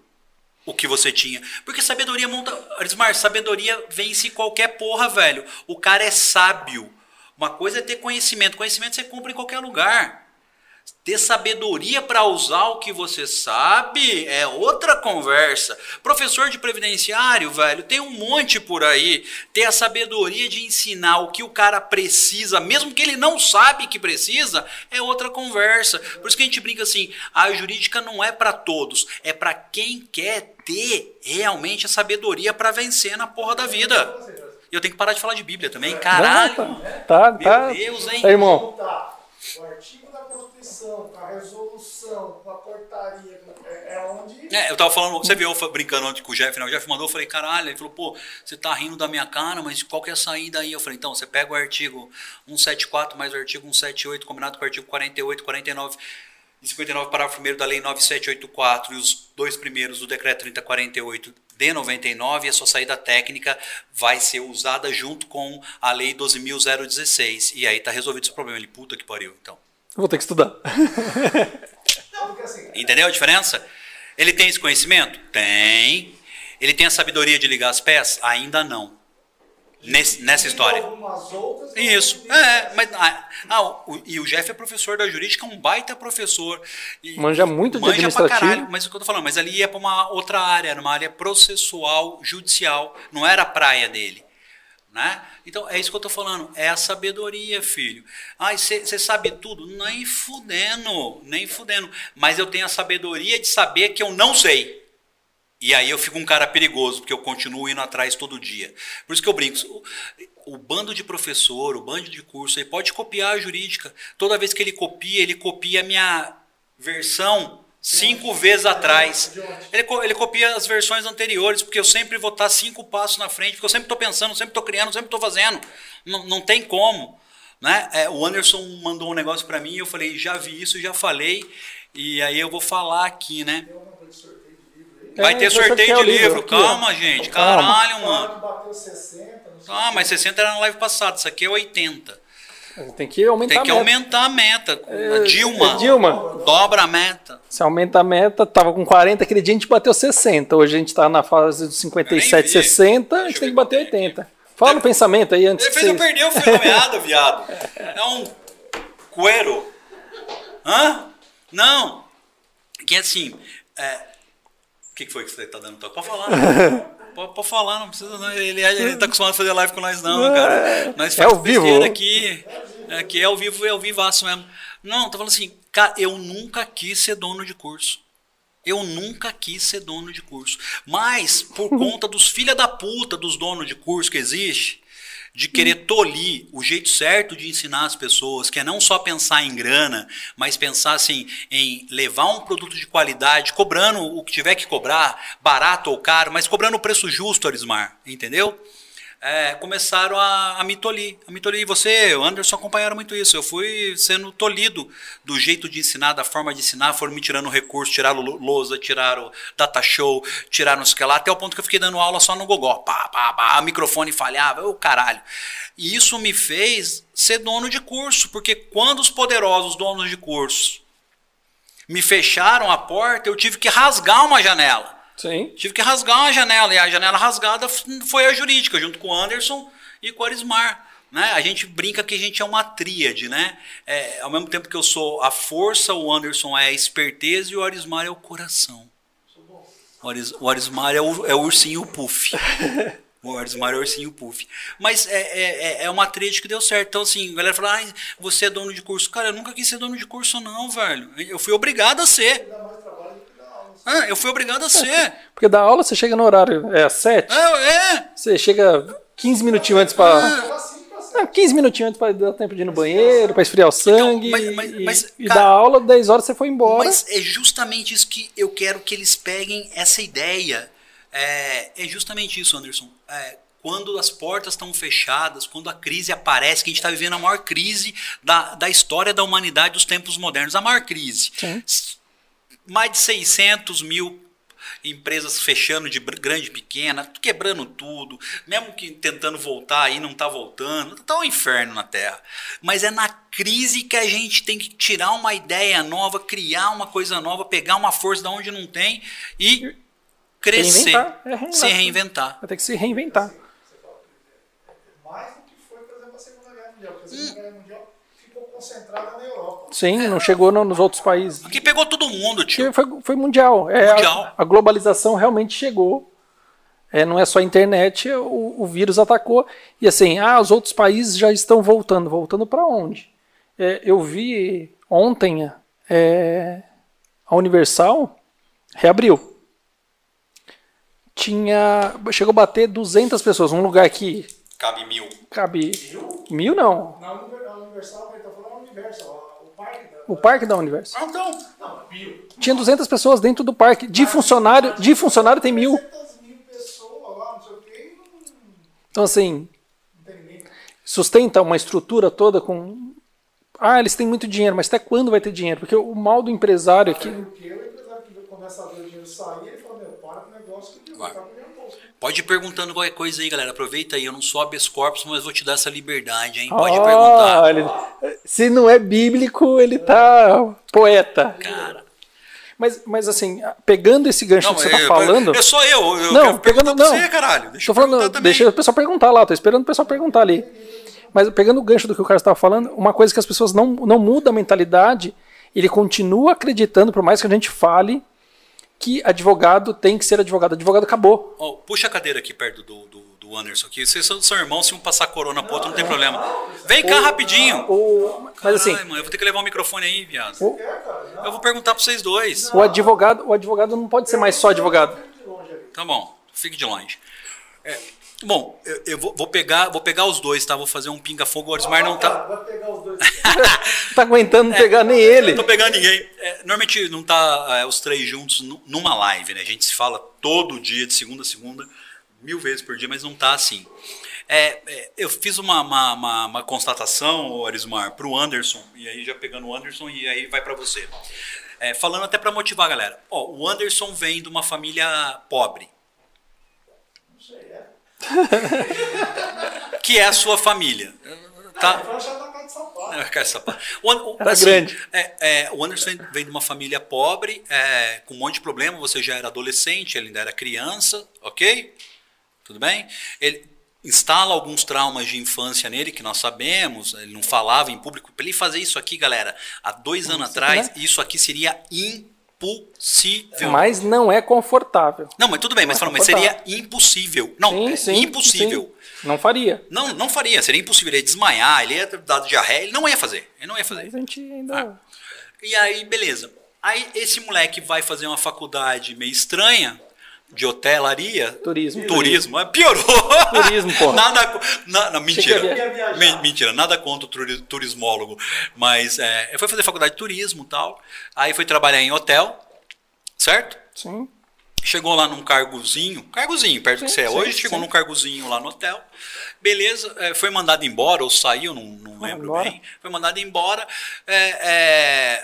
o que você tinha. Porque sabedoria monta. Arismar, sabedoria vence qualquer porra, velho. O cara é sábio. Uma coisa é ter conhecimento. Conhecimento você compra em qualquer lugar. Ter sabedoria para usar o que você sabe é outra conversa. Professor de previdenciário, velho, tem um monte por aí. Ter a sabedoria de ensinar o que o cara precisa, mesmo que ele não sabe que precisa, é outra conversa. Por isso que a gente brinca assim: a jurídica não é para todos, é para quem quer ter realmente a sabedoria para vencer na porra da vida. E eu tenho que parar de falar de Bíblia também, caralho. Tá, Meu tá. Deus, hein? Tá, irmão. Montar o artigo da Constituição, com a resolução, com a portaria, é, é onde. É, eu tava falando, você viu eu brincando ontem com o Jeff, né? O Jeff mandou, eu falei, caralho, ele falou, pô, você tá rindo da minha cara, mas qual que é a saída aí? Eu falei, então, você pega o artigo 174 mais o artigo 178, combinado com o artigo 48, 49 e 59, parágrafo 1 da lei 9784 e os dois primeiros do decreto 3048 de 99, e a sua saída técnica vai ser usada junto com a lei 12.016. E aí tá resolvido esse problema. Ele, puta que pariu, então. Vou ter que estudar. Não, assim. Entendeu a diferença? Ele tem esse conhecimento? Tem. Ele tem a sabedoria de ligar as peças? Ainda não. Nesse- nessa história. Outras, Isso. É, mas. Ah, ah, o- e o Jeff é professor da jurídica, um baita professor. E- Manja muito de manja pra caralho, mas é o que eu tô falando, mas ali ia pra uma outra área, era uma área processual, judicial. Não era a praia dele. Né? Então, é isso que eu tô falando. É a sabedoria, filho. Ai, você sabe tudo? Nem fudendo, nem fudendo. Mas eu tenho a sabedoria de saber que eu não sei. E aí eu fico um cara perigoso, porque eu continuo indo atrás todo dia. Por isso que eu brinco. O, o bando de professor, o bando de curso, ele pode copiar a jurídica. Toda vez que ele copia, ele copia a minha versão cinco vezes atrás. Ele, ele copia as versões anteriores, porque eu sempre vou estar cinco passos na frente, porque eu sempre estou pensando, sempre estou criando, sempre estou fazendo. Não, não tem como. Né? É, o Anderson mandou um negócio para mim e eu falei, já vi isso, já falei. E aí eu vou falar aqui, né? Vai É, ter sorteio sortear de livro. Calma, gente. Caralho, mano. que bateu 60, não sei Ah, mas 60 era na live passada. Isso aqui é 80. Tem que aumentar Tem que a meta. aumentar a meta. É, A Dilma. é, Dilma. Dobra a meta. Se aumenta a meta, tava com 40, aquele dia a gente bateu 60. Hoje a gente tá na fase dos 57, Eu nem vi. 60, a gente eu tem que bater quanto é 80. Fala o pensamento aí antes Ele fez eu vocês... perder o fio da meada, viado. É um cuero. Hã? Não. Que assim. é, O que que foi que você tá dando toque? Pode falar. Pode, pode falar, não precisa não. Ele, ele tá acostumado a fazer live com nós não, cara. Nós É ao vivo. aqui. Aqui é ao vivo, é ao vivaço mesmo. Não, tô falando assim, cara, eu nunca quis ser dono de curso. Eu nunca quis ser dono de curso. Mas, por conta dos filha da puta dos donos de curso que existe, de querer tolir o jeito certo de ensinar as pessoas, que é não só pensar em grana, mas pensar assim, em levar um produto de qualidade, cobrando o que tiver que cobrar, barato ou caro, mas cobrando o preço justo, Arismar, entendeu? É, começaram a, a me tolir. A me tolir. E você, o Anderson, acompanharam muito isso. Eu fui sendo tolido do jeito de ensinar, da forma de ensinar. Foram me tirando recurso, tiraram lo- lousa, tiraram data show, tiraram não sei o que lá, até o ponto que eu fiquei dando aula só no gogó. Pá, pá, pá, microfone falhava, o caralho. E isso me fez ser dono de curso, porque quando os poderosos donos de curso me fecharam a porta, eu tive que rasgar uma janela. Sim. Tive que rasgar uma janela, e a janela rasgada foi a jurídica, junto com o Anderson e com o Arismar. Né? A gente brinca que a gente é uma tríade, né? É, ao mesmo tempo que eu sou a força, o Anderson é a esperteza e o Arismar é o coração. O, Aris, o Arismar é o, é o ursinho puff. O Arismar é o ursinho puff. Mas é, é, é- é uma tríade que deu certo. Então, assim, a galera fala, Ai, você é dono de curso. Cara, eu nunca quis ser dono de curso, não, velho. Eu fui obrigado a ser. Ah, eu fui obrigado a ser. Porque da aula você chega no horário, é às 7, É, é. você chega 15 minutinhos antes pra. Dá 5 pra 7. Não, 15 minutinhos antes pra dar tempo de ir no banheiro, pra esfriar o sangue. mas- mas- e- mas, e cara- da aula, 10 horas você foi embora. Mas é justamente isso que eu quero que eles peguem essa ideia. É, é justamente isso, Anderson. É, quando as portas estão fechadas, quando a crise aparece, que a gente está vivendo a maior crise da, da história da humanidade dos tempos modernos, a maior crise. Sim. Mais de 600 mil empresas fechando de grande e pequena, quebrando tudo, mesmo que tentando voltar aí não está voltando, tá um inferno na Terra. Mas é na crise que a gente tem que tirar uma ideia nova, criar uma coisa nova, pegar uma força da onde não tem e crescer, Reinventar, é reinventar. se reinventar. Vai ter que se reinventar. Mais do que foi, por exemplo, a Segunda Guerra Mundial. Porque a Segunda Guerra Mundial ficou concentrada na Europa. Sim, não chegou no- nos outros países. Aqui pegou todo mundo, tio. Foi, foi mundial. É, a- Mundial. A, globalização realmente chegou. É, não é só a internet, o, o vírus atacou. E assim, ah, os outros países já estão voltando. Voltando para onde? É, eu vi ontem é, a Universal reabriu. Tinha. Chegou a bater 200 pessoas. Um lugar que Cabe mil. cabe. Mil não. Na Univer- na Universal, ele tá a- o parque da. O parque da Universal. Ah, Então, Não, mil. tinha 200 pessoas dentro do parque. De funcionário, de funcionário tem mil. 300 mil pessoas lá, não sei o quê, não, Então, assim, não tem ninguém. sustenta uma estrutura toda com. Ah, eles têm muito dinheiro, mas até quando vai ter dinheiro? Porque o mal do empresário aqui. Porque o empresário que começa a ver o dinheiro sair, ele fala, meu, para com o negócio que Vai. Pode ir perguntando qualquer coisa aí, galera. Aproveita aí. Eu não sou habeas corpus, mas vou te dar essa liberdade, hein? Pode Ah, perguntar. ele- se não é bíblico, ele tá poeta. Cara. Mas, mas assim, pegando esse gancho que você tá é, falando. É só eu. Eu Não, pegando- pra não. você, caralho. Deixa Tô eu falando, deixa o pessoal perguntar lá, tô esperando o pessoal perguntar ali. Mas pegando o gancho do que o cara estava falando, uma coisa que as pessoas não, não mudam a mentalidade, ele continua acreditando, por mais que a gente fale, que advogado tem que ser advogado. Advogado acabou. Ó, puxa a cadeira aqui perto do, do, do Anderson aqui. Vocês são, são irmãos, se um passar corona pro outro, não tem problema. Vem cá rapidinho. Mas assim, Caralho, mano, eu vou ter que levar o microfone aí, viado. Eu vou perguntar pra vocês dois. o advogado, o advogado não pode ser mais só advogado. Tá bom, fique de longe. É, bom, eu, eu vou, vou pegar, vou pegar os dois, tá? Vou fazer um pinga-fogo. O Arismar não tá. Vai pegar os dois. Não tá aguentando pegar nem ele. Não tô pegando ninguém. É, normalmente não tá é, os três juntos nu- numa live, né? A gente se fala todo dia, de segunda a segunda, mil vezes por dia, mas não tá assim. É, é, eu fiz uma, uma, uma, uma constatação, ô Arismar, pro Anderson, e aí já pegando o Anderson, e aí vai pra você. É, falando até pra motivar a galera. Ó, o Anderson vem de uma família pobre. Que é a sua família. Tá? Vai achar na casa de sapato. É. O Era grande. é, é, o Anderson vem- vem de uma família pobre, é, com um monte de problema. Você já era adolescente, ele ainda era criança, ok? Tudo bem? Ele instala alguns traumas de infância nele, que nós sabemos. Ele não falava em público. Para ele fazer isso aqui, galera, há dois anos atrás, né? isso aqui seria impossível. Mas não é confortável. Não, mas tudo bem, mas, Não, falando, mas seria impossível. Não, Sim, é sim. impossível. sim. Não faria. Não, não faria, seria impossível. Ele ia desmaiar, ele ia dar diarreia, ele não ia fazer. Ele não ia fazer. Mas a gente ainda. E aí, beleza. Aí esse moleque vai fazer uma faculdade meio estranha de hotelaria. Turismo. Turismo. É, Piorou. Turismo, porra. Nada. Na, não, mentira. Men- Mentira, nada contra o turi- turismólogo. Mas é, ele foi fazer faculdade de turismo e tal. Aí foi trabalhar em hotel, certo? Sim. Chegou lá num cargozinho, cargozinho, perto do que Sim, você é sim, hoje, chegou sim. num cargozinho lá no hotel. Beleza, é, foi mandado embora, ou saiu, não, não lembro embora. bem. Foi mandado embora. É,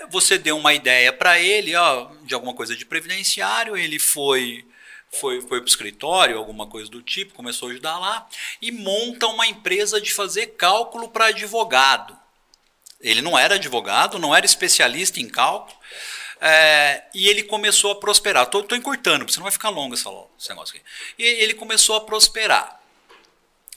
é, você deu uma ideia para ele, ó, de alguma coisa de previdenciário, ele foi. Foi, foi para o escritório, alguma coisa do tipo, começou a ajudar lá, e monta uma empresa de fazer cálculo para advogado. Ele não era advogado, não era especialista em cálculo. é, e ele começou a prosperar. Tô, tô encurtando, porque senão vai ficar longo esse, esse negócio aqui. E ele começou a prosperar.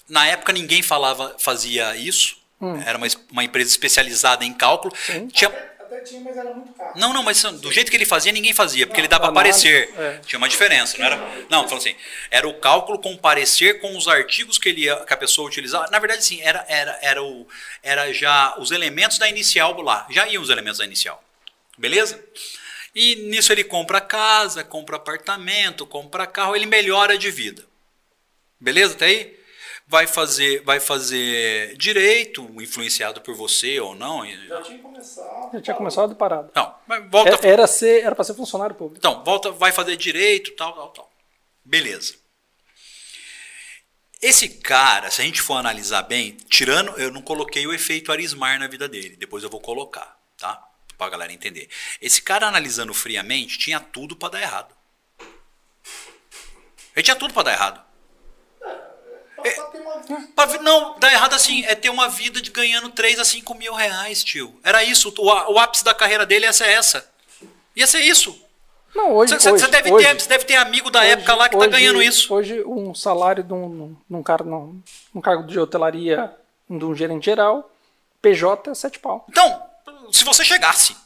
Na época ninguém falava, fazia isso. Era uma, uma empresa especializada em cálculo. Tinha, Até, tinha, mas era muito caro. não, não, mas do jeito que ele fazia, ninguém fazia, porque ele dava análise, parecer. é. Tinha uma diferença, não era? Não, falando assim, era o cálculo com parecer com os artigos que, ele, ia- que a pessoa utilizava. Na verdade, sim, era, era, era, o, era já os elementos da inicial lá. Já iam os elementos da inicial. Beleza? E nisso ele compra casa, compra apartamento, compra carro, ele melhora de vida. Beleza? Até aí? Vai fazer, vai fazer direito, influenciado por você ou não. Já tinha começado. Já tinha começado parado. Não, mas volta. É- Era ser, era para ser funcionário público. Então, volta, vai fazer direito, tal, tal, tal. Beleza. Esse cara, se a gente for analisar bem, tirando, eu não coloquei o efeito Arismar na vida dele, depois eu vou colocar, tá? Pra galera entender. Esse cara analisando friamente tinha tudo pra dar errado. Ele tinha tudo pra dar errado. Pra, pra ter uma vida. Pra vi- não, dar errado assim, é ter uma vida de ganhando 3 a 5 mil reais, tio. Era isso, o, o ápice da carreira dele ia ser essa. Ia ser isso. Não, hoje. Você hoje, deve, hoje, ter, você deve ter amigo da hoje- época lá que hoje- tá ganhando isso. Hoje, um salário de um, num, cara, num, num cargo de hotelaria de um gerente geral, PJ é 7 pau. Então, se você chegasse.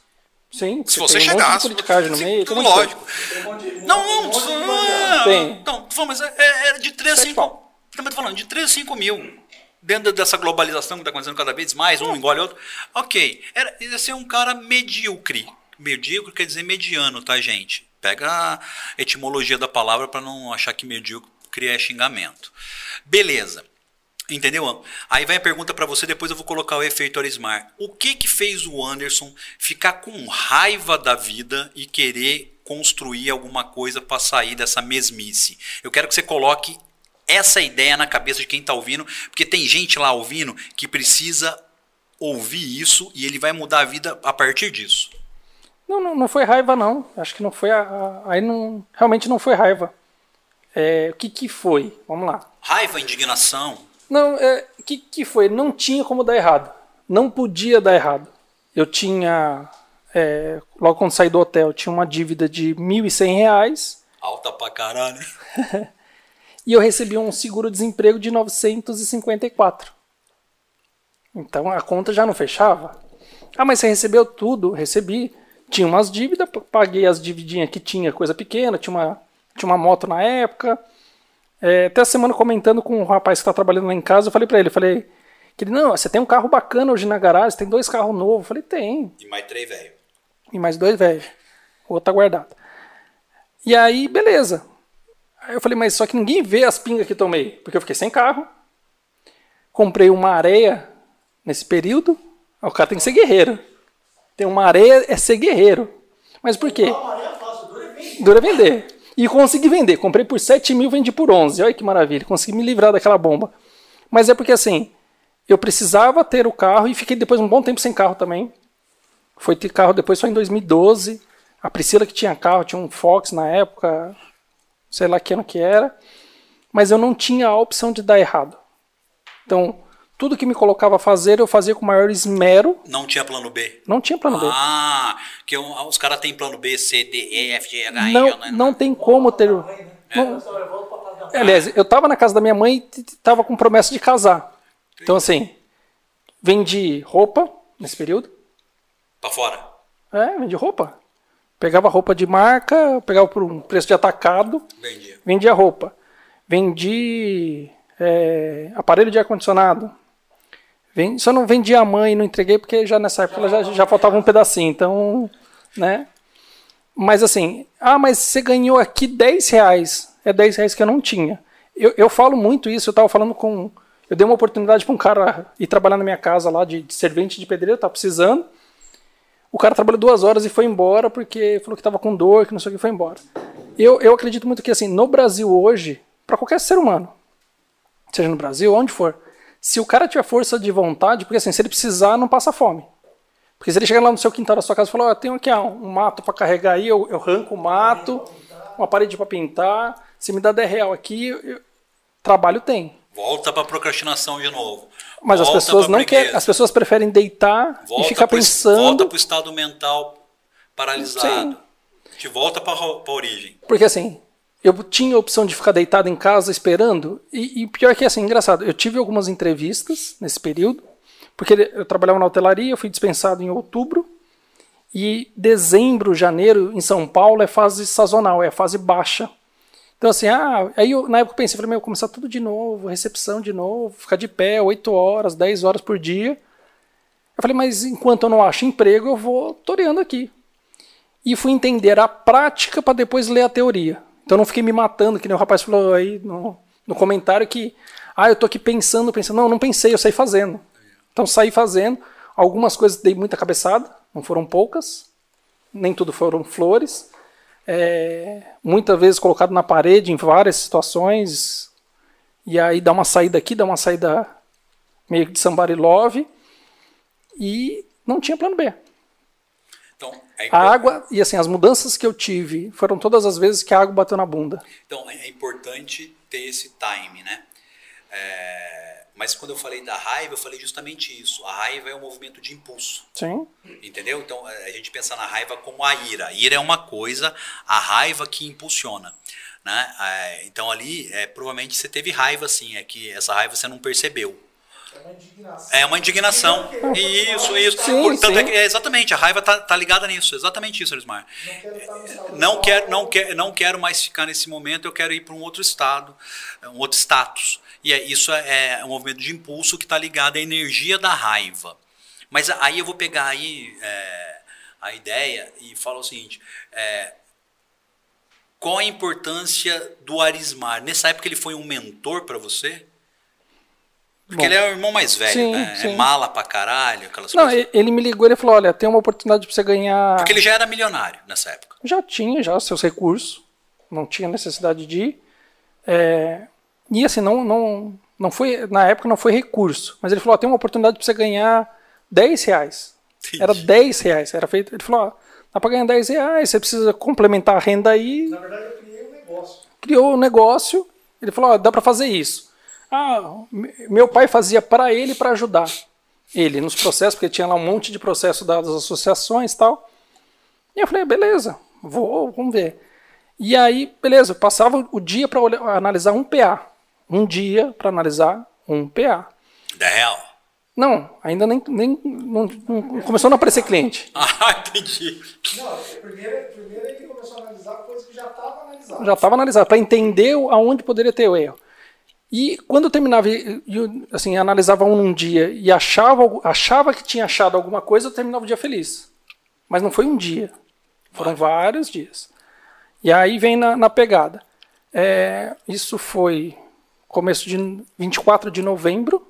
Sim, Se tem você um monte de chegasse. politicagem no sim, meio. tudo lógico. Um de- Não, um não, de não. Então, mas é, é- é de 3 a Sete 5. pau. Tô falando, de 3 a 5 mil. Dentro dessa globalização que está acontecendo cada vez mais, um engole outro. Ok. Era, ia ser um cara medíocre. Medíocre quer dizer mediano, tá, gente? Pega a etimologia da palavra para não achar que medíocre é xingamento. Beleza. Entendeu? Aí vai a pergunta para você, depois eu vou colocar o efeito Arismar. O que que fez o Anderson ficar com raiva da vida e querer construir alguma coisa para sair dessa mesmice? Eu quero que você coloque essa ideia na cabeça de quem está ouvindo, porque tem gente lá ouvindo que precisa ouvir isso e ele vai mudar a vida a partir disso. Não, não, não foi raiva, não. Acho que não foi. A, a, aí não, realmente não foi raiva. É, o que, que foi? Vamos lá. Raiva, indignação. Não, é, o que, que foi? Não tinha como dar errado. Não podia dar errado. Eu tinha. É, logo quando saí do hotel, tinha uma dívida de R$ 1.100. Alta pra caralho. e eu recebi um seguro-desemprego de 954. Então a conta já não fechava. Ah, mas você recebeu tudo? Recebi. Tinha umas dívidas, paguei as dividinhas que tinha, coisa pequena, tinha uma, tinha uma moto na época. É, até a semana comentando com um rapaz que está trabalhando lá em casa, eu falei para ele, falei, que ele, não, você tem um carro bacana hoje na garagem, tem dois carros novos. Eu falei, tem. E mais três velho. E mais dois velhos. O outro tá guardado. E aí, beleza. Aí eu falei, mas só que ninguém vê as pingas que tomei, porque eu fiquei sem carro. Comprei uma areia nesse período, o cara tem que ser guerreiro. Tem uma areia, é ser guerreiro. Mas por quê? Dura vender. E consegui vender. Comprei por 7 mil, vendi por 11. Olha que maravilha. Consegui me livrar daquela bomba. Mas é porque assim, eu precisava ter o carro e fiquei depois um bom tempo sem carro também. Foi ter carro depois só em 2012. A Priscila que tinha carro, tinha um Fox na época, sei lá que ano que era. Mas eu não tinha a opção de dar errado. Então, tudo que me colocava a fazer, eu fazia com maior esmero. Não tinha plano B? Não tinha plano ah, B. Ah, que os caras têm plano B, C, D, E, F, G, H, I, Não, né? não tem como ter... Não, aliás, eu estava na casa da minha mãe e estava com promessa de casar. Então, assim, vendi roupa nesse período. Pra fora? É, vendi roupa. Pegava roupa de marca, pegava por um preço de atacado. Vendia. Vendia roupa. Vendi é, aparelho de ar-condicionado. Só não vendi a mãe e não entreguei porque já nessa época ela já, já faltava um pedacinho. Então, né? Mas assim, ah, mas você ganhou aqui 10 reais. É 10 reais que eu não tinha. Eu, eu falo muito isso, eu estava falando com. Eu dei uma oportunidade para um cara ir trabalhar na minha casa lá de, de servente de pedreiro, estava precisando. O cara trabalhou duas horas e foi embora porque falou que estava com dor, que não sei o que, foi embora. Eu, eu acredito muito que assim, no Brasil hoje, para qualquer ser humano, seja no Brasil, onde for, se o cara tiver força de vontade, porque assim, se ele precisar, não passa fome. Porque se ele chegar lá no seu quintal da sua casa e falar, oh, tenho aqui ó, um mato para carregar aí, eu, eu arranco o mato, uma parede para pintar, se me dá 10 real aqui, eu, trabalho tem. Volta para procrastinação de novo. Mas volta as pessoas não querem, as pessoas preferem deitar volta e ficar pro, pensando. Volta para o estado mental paralisado. Sim. Te volta para a origem. Porque assim, eu tinha a opção de ficar deitado em casa esperando. E, e, pior que assim, engraçado, eu tive algumas entrevistas nesse período, porque eu trabalhava na hotelaria, eu fui dispensado em outubro. E dezembro, janeiro, em São Paulo, é fase sazonal, é fase baixa. Então, assim, ah, aí eu, na época eu pensei, falei, meu, começar tudo de novo, recepção de novo, ficar de pé 8 horas, 10 horas por dia. Eu falei, mas enquanto eu não acho emprego, eu vou toreando aqui. E fui entender a prática para depois ler a teoria. Então não fiquei me matando, que nem o rapaz falou aí no, no comentário que, ah, eu tô aqui pensando, pensando. Não, não pensei, eu saí fazendo. Então saí fazendo. Algumas coisas dei muita cabeçada, não foram poucas. Nem tudo foram flores. É, muitas vezes colocado na parede em várias situações. E aí dá uma saída aqui, dá uma saída meio de somebody love. E não tinha plano B. Então, é a água, e assim, as mudanças que eu tive foram todas as vezes que a água bateu na bunda. Então, é importante ter esse time, né? É, mas quando eu falei da raiva, eu falei justamente isso. A raiva é um movimento de impulso. Sim. Entendeu? Então, é, a gente pensa na raiva como a ira. A ira é uma coisa, a raiva que impulsiona. Né? É, então, ali, é, provavelmente você teve raiva, sim. É que essa raiva você não percebeu. É uma indignação. É uma indignação. Isso, isso. Sim, Portanto, sim. É, é exatamente, a raiva tá, tá ligada nisso. Exatamente isso, Elismar. Não quero, não, quero, não quero mais ficar nesse momento, eu quero ir para um outro estado, um outro status. E é, isso é, é um movimento de impulso que está ligado à energia da raiva. Mas aí eu vou pegar aí é, a ideia e falo o seguinte. É, qual a importância do Arismar? Nessa época ele foi um mentor para você? Porque ele é o irmão mais velho, Sim, né? É sim. mala pra caralho, aquelas Não, coisas. ele me ligou e ele falou: olha, tem uma oportunidade pra você ganhar. Porque ele já era milionário nessa época. Já tinha já seus recursos, não tinha necessidade de ir. É, e assim, não, não, não foi, na época não foi recurso, mas ele falou: ó, tem uma oportunidade para você ganhar 10 reais. Era 10 reais, era feito. Ele falou: ó, dá para ganhar 10 reais, você precisa complementar a renda aí. Na verdade, eu criei um negócio. Criou o negócio, ele falou: ó, dá para fazer isso. Ah, me- meu pai fazia para ele para ajudar ele nos processos, porque tinha lá um monte de processo das associações e tal. E eu falei, beleza, vou, vamos ver. E aí, beleza, eu passava o dia para analisar um PA. Um dia para analisar um PA. Da real. Não, ainda nem, nem não, não- começou a não aparecer cliente. Ah, entendi. Não, primeiro, primeiro ele começou a analisar coisa que já estava analisada. Já estava analisado para entender o- aonde poderia ter o erro. E quando eu terminava, eu, assim, analisava um num dia e achava, achava que tinha achado alguma coisa, eu terminava o dia feliz. Mas não foi um dia. Foram vários dias. E aí vem na, na pegada. É, isso foi começo de 24 de novembro.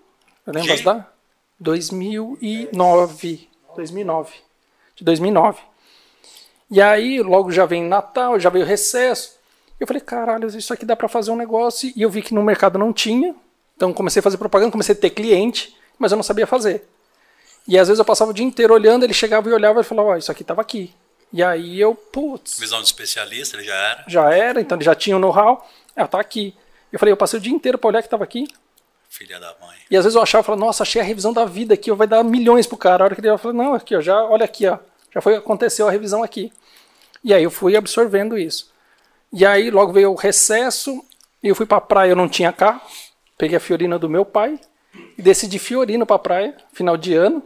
Eu lembro De? as datas? 2009. 2009. De 2009. E aí, logo já vem Natal, já veio recesso. Eu falei, caralho, isso aqui dá pra fazer um negócio. E eu vi que no mercado não tinha. Então comecei a fazer propaganda, comecei a ter cliente, mas eu não sabia fazer. E às vezes eu passava o dia inteiro olhando, ele chegava e olhava e falava, ó, isso aqui tava aqui. E aí eu, putz, Visão de especialista, ele já era. já era, então ele já tinha o know-how. Ah, tá aqui. Eu falei, eu passei o dia inteiro pra olhar que tava aqui. Filha da mãe. E às vezes eu achava, falava, nossa, achei a revisão da vida aqui, vai dar milhões pro cara. A hora que ele ia, eu falei, não, aqui, ó, já, olha aqui, ó, já foi, aconteceu a revisão aqui. E aí eu fui absorvendo isso. E aí logo veio o recesso, e eu fui pra praia, eu não tinha carro, peguei a Fiorina do meu pai, e decidi Fiorino pra praia, final de ano,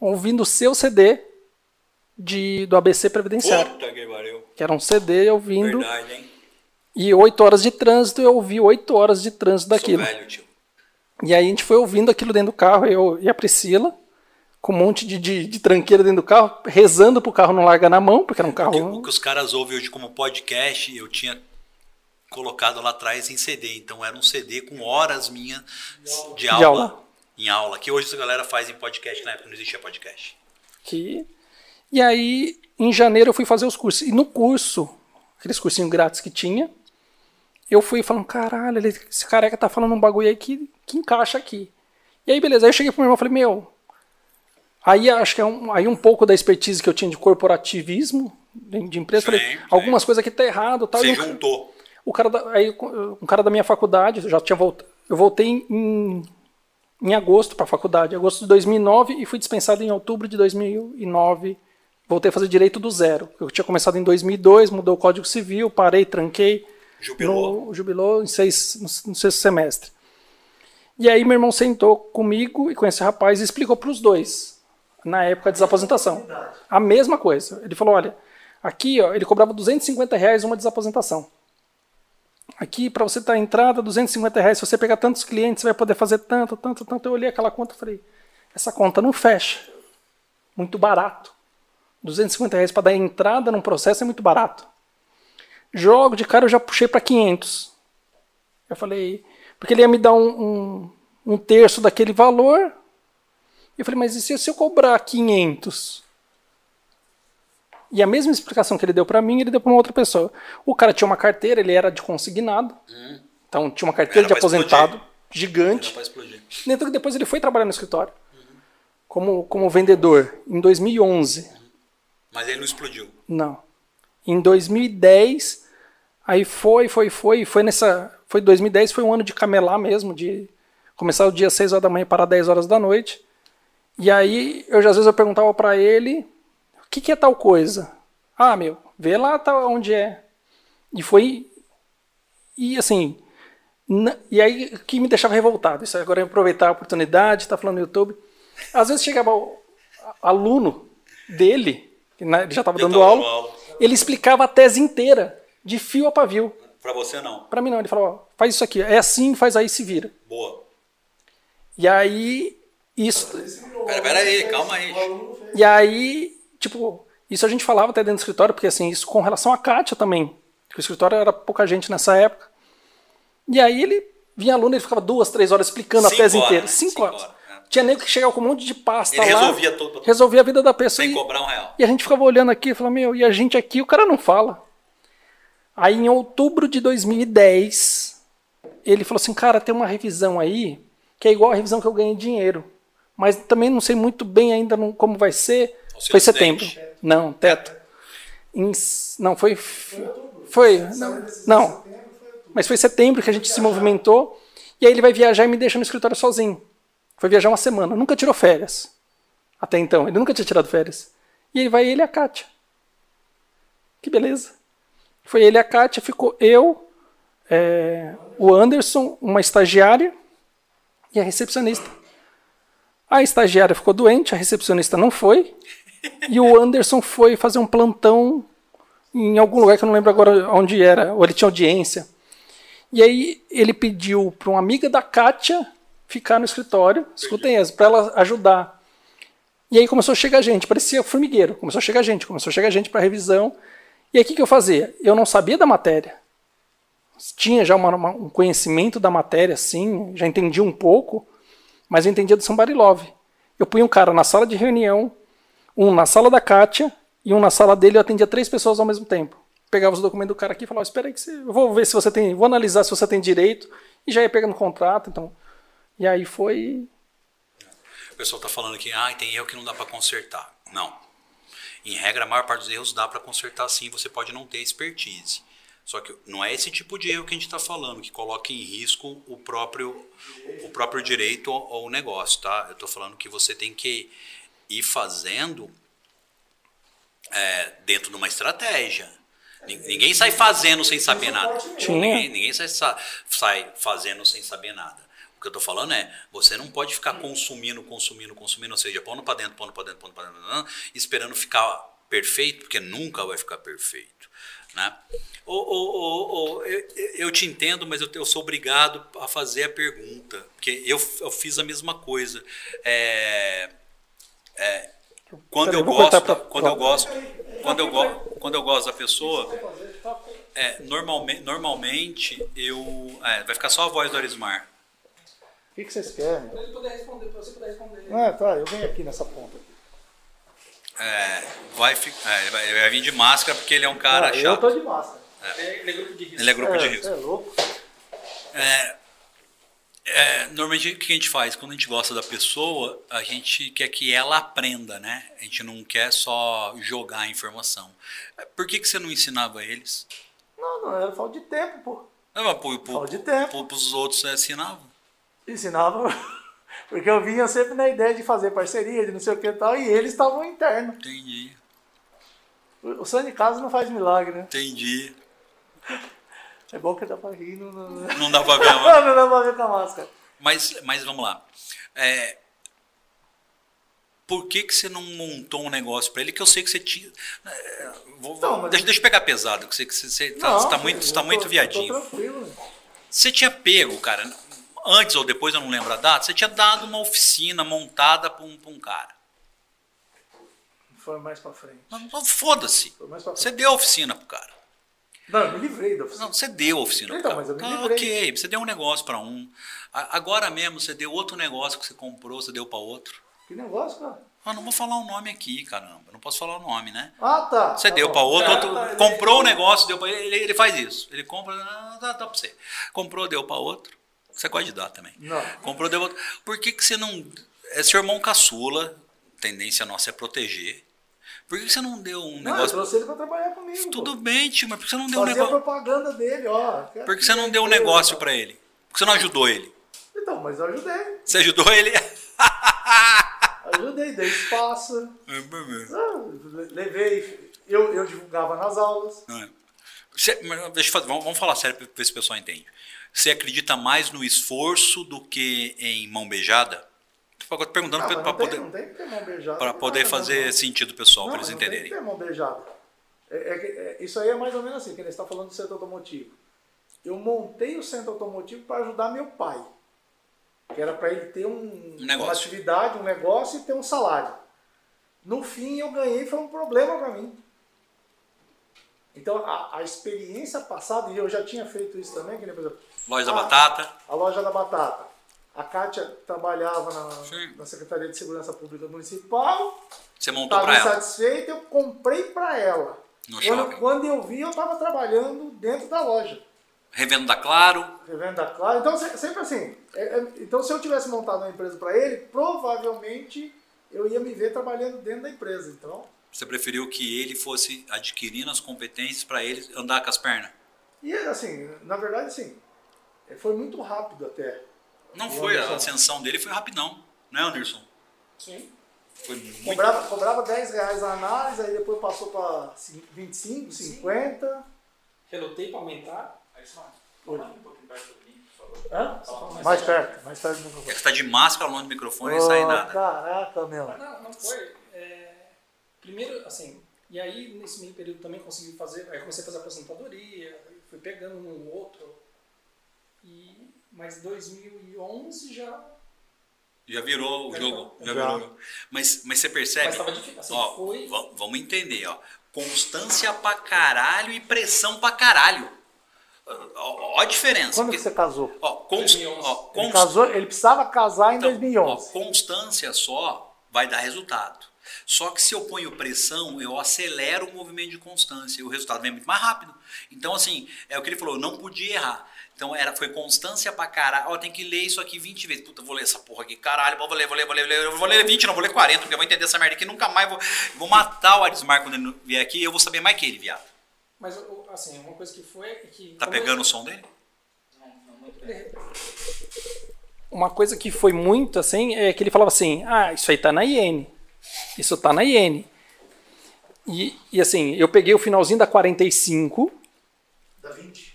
ouvindo o seu CD de, do ABC Previdenciário, Puta que pariu. que era um CD ouvindo, Verdade, hein? E oito horas de trânsito, eu ouvi oito horas de trânsito Sou daquilo. velho, tio. E aí a gente foi ouvindo aquilo dentro do carro, eu e a Priscila, com um monte de, de, de tranqueira dentro do carro, rezando pro carro não largar na mão, porque era um carro. o que os caras ouvem hoje como podcast, eu tinha colocado lá atrás em CD. Então era um CD com horas minhas de aula, aula. em aula. Que hoje a galera faz em podcast, na época não existia podcast. Que... E aí, em janeiro, eu fui fazer os cursos. E no curso, aqueles cursinhos grátis que tinha, eu fui falando, caralho, esse careca tá falando um bagulho aí que, que encaixa aqui. E aí, beleza. Aí eu cheguei pro meu irmão e falei, meu. Aí acho que é um, aí um pouco da expertise que eu tinha de corporativismo, de, de empresa, Sim, falei, sim. algumas coisas aqui tá errado tal. Você juntou. O cara da, aí, um cara da minha faculdade, eu já tinha voltado. Eu voltei em, em agosto para a faculdade, agosto de 2009, e fui dispensado em outubro de 2009. Voltei a fazer direito do zero. Eu tinha começado em 2002, mudou o Código Civil, parei, tranquei. Jubilou. No, jubilou em seis, no, sexto semestre. E aí meu irmão sentou comigo e com esse rapaz e explicou para os dois, na época da desaposentação. A mesma coisa. Ele falou, olha, aqui ó, ele cobrava 250 reais uma desaposentação. Aqui, para você dar entrada, 250 reais. Se você pegar tantos clientes, você vai poder fazer tanto, tanto, tanto. Eu olhei aquela conta e falei, essa conta não fecha. Muito barato. 250 reais para dar entrada num processo é muito barato. Jogo de cara eu já puxei para 500. Eu falei, porque ele ia me dar um, um, um terço daquele valor. Eu falei, mas e se, se eu cobrar 500? E a mesma explicação que ele deu para mim, ele deu para uma outra pessoa. O cara tinha uma carteira, ele era de consignado. Então tinha uma carteira Era de aposentado explodir. gigante. Dentro que depois ele foi trabalhar no escritório como, como vendedor em 2011. Mas ele não explodiu. Não. Em 2010, aí foi, foi, foi, foi nessa, foi 2010 foi um ano de camelar mesmo, de começar o dia às 6 horas da manhã e parar 10 horas da noite. E aí, eu já às vezes eu perguntava para ele, o que, que é tal coisa? Ah, meu, vê lá tá onde é. E foi e assim, e aí o que me deixava revoltado, isso agora é aproveitar a oportunidade, tá falando no YouTube. Às vezes chegava o aluno dele, que ele já estava dando aula, dando aula. Ele explicava a tese inteira, de fio a pavio. Pra você não. Para mim não, ele falou, ó, faz isso aqui, é assim, faz aí, se vira. Boa. E aí, isso, Pera, pera aí, calma aí. e aí, tipo, isso a gente falava até dentro do escritório, porque assim, isso com relação à Kátia também, que o escritório era pouca gente nessa época. E aí ele Vinha aluno, ele ficava duas, três horas explicando a Cinco tese horas, inteira. Cinco, Cinco horas. horas. Tinha nego que chegava com um monte de pasta Ele lá. resolvia todo- Resolvia a vida da pessoa. Sem e- cobrar um real. e a gente ficava olhando aqui e falava, meu, e a gente aqui, o cara não fala. Aí em outubro de 2010, ele falou assim, cara, tem uma revisão aí, que é igual a revisão que eu ganhei dinheiro. Mas também não sei muito bem ainda como vai ser. Foi setembro. Não, teto. Em não, foi. Foi. Não, não. Mas foi setembro que a gente se movimentou. E aí ele vai viajar e me deixa no escritório sozinho. Foi viajar uma semana. Nunca tirou férias. Até então. Ele nunca tinha tirado férias. E aí vai ele e a Kátia. Que beleza. Foi ele e a Kátia, ficou eu, é, o Anderson, uma estagiária e a recepcionista. A estagiária ficou doente, a recepcionista não foi. E o Anderson foi fazer um plantão em algum lugar que eu não lembro agora onde era, ou ele tinha audiência. E aí ele pediu para uma amiga da Kátia ficar no escritório, escutem essa, para ela ajudar. E aí começou a chegar gente, parecia formigueiro. Começou a chegar gente, começou a chegar gente para revisão. E aí o que, que eu fazia? Eu não sabia da matéria. Tinha já uma- uma- um conhecimento da matéria, sim, já entendia um pouco, mas eu entendia do Somebody Love. Eu punha um cara na sala de reunião, um na sala da Kátia e um na sala dele, eu atendia três pessoas ao mesmo tempo. Pegava os documentos do cara aqui e falava, espera aí que você, eu vou ver se você tem, vou analisar se você tem direito, e já ia pegando contrato, então. E aí foi O pessoal está falando aqui, ah, tem erro que não dá para consertar. Não. Em regra, a maior parte dos erros dá para consertar sim, você pode não ter expertise. Só que não é esse tipo de erro que a gente está falando, que coloca em risco o próprio, o próprio direito ao, ao negócio, tá? Eu estou falando que você tem que ir fazendo é, dentro de uma estratégia. Nin- Ninguém sai fazendo sem saber nada. Tinha. Ninguém, ninguém sai, sa- sai fazendo sem saber nada. O que eu tô falando é, você não pode ficar consumindo, consumindo, consumindo, ou seja, pondo para dentro, pondo para dentro, pondo para dentro, esperando ficar perfeito, porque nunca vai ficar perfeito. Né? Ô, ô, ô, ô, eu, eu te entendo, mas eu, eu sou obrigado a fazer a pergunta, porque eu, eu fiz a mesma coisa. É, é, quando eu gosto, pra- quando eu gosto, quando eu, go, quando eu gosto da pessoa, é, normalmente, normalmente eu. é, vai ficar só a voz do Arismar. O que, que vocês querem? Pra ele poder responder, pra você poder responder. Ah, tá, eu venho aqui nessa ponta. É, vai, é, ele vai, ele vai vir de máscara porque ele é um cara Ah, eu chato. tô de máscara. Ele é grupo de risco. Ele é grupo de É, risco. Você é louco? É, normalmente o que a gente faz? Quando a gente gosta da pessoa, a gente quer que ela aprenda, né? A gente não quer só jogar a informação. É, Por que, que você não ensinava eles? Não, não, era falta de tempo, pô. Não, mas pro, Falta de tempo. pro, pros outros você ensinava. Ensinava. Porque eu vinha sempre na ideia de fazer parceria, de não sei o que e tal, e eles estavam internos. Entendi, O o santo de casa não faz milagre, né? entendi. É bom que dá pra rir, não, não, não. Dá pra ver, mas- não dá pra ver com a máscara. Mas, mas vamos lá. É, por que, que você não montou um negócio para ele? Que eu sei que você tinha. é, vou- Não, mas- deixa, deixa eu pegar pesado, que você, que você, você tá, você tá muito, você tá muito viadinho. Né? Você tinha pego, cara, antes ou depois, eu não lembro a data, você tinha dado uma oficina montada para um, um cara. Foi mais pra frente. Foda-se. Você deu a oficina pro cara. Não, eu me livrei da oficina. Não, você deu a oficina Então, pro cara. mas eu me Ah, livrei. ok, você deu um negócio para um. Agora mesmo você deu outro negócio que você comprou, você deu para outro. Que negócio, cara. Ah, não vou falar o nome aqui, caramba. Não posso falar o nome, né? Ah, tá. Você tá deu para outro, É, outro tá, comprou o negócio, deu para ele, ele faz isso. Ele compra, ah, dá, dá para você. Comprou, deu para outro. Você gosta de dar também. Não. Comprou, deu. Por que, que você não. É seu irmão caçula, tendência nossa é proteger. Por que, você não deu um Não, eu negócio. trouxe ele pra trabalhar comigo. Tudo pô. bem, tio, mas por que você não deu um Fazer a negócio. propaganda dele, ó. Por que você não deu um negócio para ele? Por que você não ajudou ele? Então, mas eu ajudei. Você ajudou ele? Ajudei, dei espaço. É, Ah, levei. Eu, eu divulgava nas aulas. É. Você- mas deixa eu fazer, vamos, vamos falar sério para ver se o pessoal entende. Você acredita mais no esforço do que em mão beijada? Estou perguntando Ah, para não, poder, não tem que ter mão beijada. não, poder não, fazer não. sentido pessoal, Não, para eles não entenderem. Tem que ter mão beijada. É, é é- isso aí é mais ou menos assim, que ele está falando do centro automotivo. Eu montei o centro automotivo para ajudar meu pai. Que era para ele ter um, Um uma atividade, um negócio e ter um salário. No fim eu ganhei, foi um problema para mim. Então a, a experiência passada, e eu já tinha feito isso também, que nem, por exemplo, Loja da Ah. Batata. a loja da batata. A Kátia trabalhava na, Sim. na Secretaria de Segurança Pública Municipal, Você montou pra ela. insatisfeita, eu comprei para ela. No Quando, quando eu vi, eu estava trabalhando dentro da loja. Revendo da Claro. Revenda Claro. Então, se- sempre assim. é- é- então, se eu tivesse montado uma empresa para ele, provavelmente eu ia me ver trabalhando dentro da empresa. Então, Você preferiu que ele fosse adquirindo as competências para ele andar com as pernas? e assim, na verdade, é, foi muito rápido até. Não O foi, a ascensão dele foi rapidão, né, Anderson? Sim. Foi muito. Cobrava, cobrava 10 reais a análise, aí depois passou para 25, 50. Relutei para aumentar. Aí só, Oi. fala um pouquinho perto do mim, por favor. Hã? Fala Mais perto, mais perto do É microfone. que você tá de máscara longe do microfone e sai nada. Caraca, meu. Não, não foi. É, primeiro, assim, e aí nesse meio período também consegui fazer, aí comecei a fazer aposentadoria, fui pegando um ou outro. E, mas 2011 já. Já virou o Já jogo. Já virou. Já. virou o jogo. Mas, mas você percebe? Mas tava difícil. Assim, Ó, foi. va- vamos entender, ó. Constância pra caralho e pressão pra caralho. Ó, ó a diferença. Quando que você casou? ó, const, 2011. ó, Ele, const- casou, ele precisava casar em Então, 2011. ó, constância só vai dar resultado. Só que se eu ponho pressão, eu acelero o movimento de constância e o resultado vem muito mais rápido. Então, assim, é o que ele falou, eu não podia errar. Então, era, foi constância pra caralho. Ó, tem que ler isso aqui 20 vezes. Puta, vou ler essa porra aqui, caralho. Vou ler, vou ler, vou ler, vou ler. Vou ler 20, não, vou ler 40, porque eu vou entender essa merda aqui. Nunca mais vou, vou matar o Arismar quando ele vier aqui. Eu vou saber mais que ele, viado. Mas, assim, uma coisa que foi é que. Tá como eu- pegando o som dele? Não, não, muito bem. Uma coisa que foi muito assim é que ele falava assim: ah, isso aí tá na iene. Isso tá na iene. E, e assim, eu peguei o finalzinho da 45. Da 20.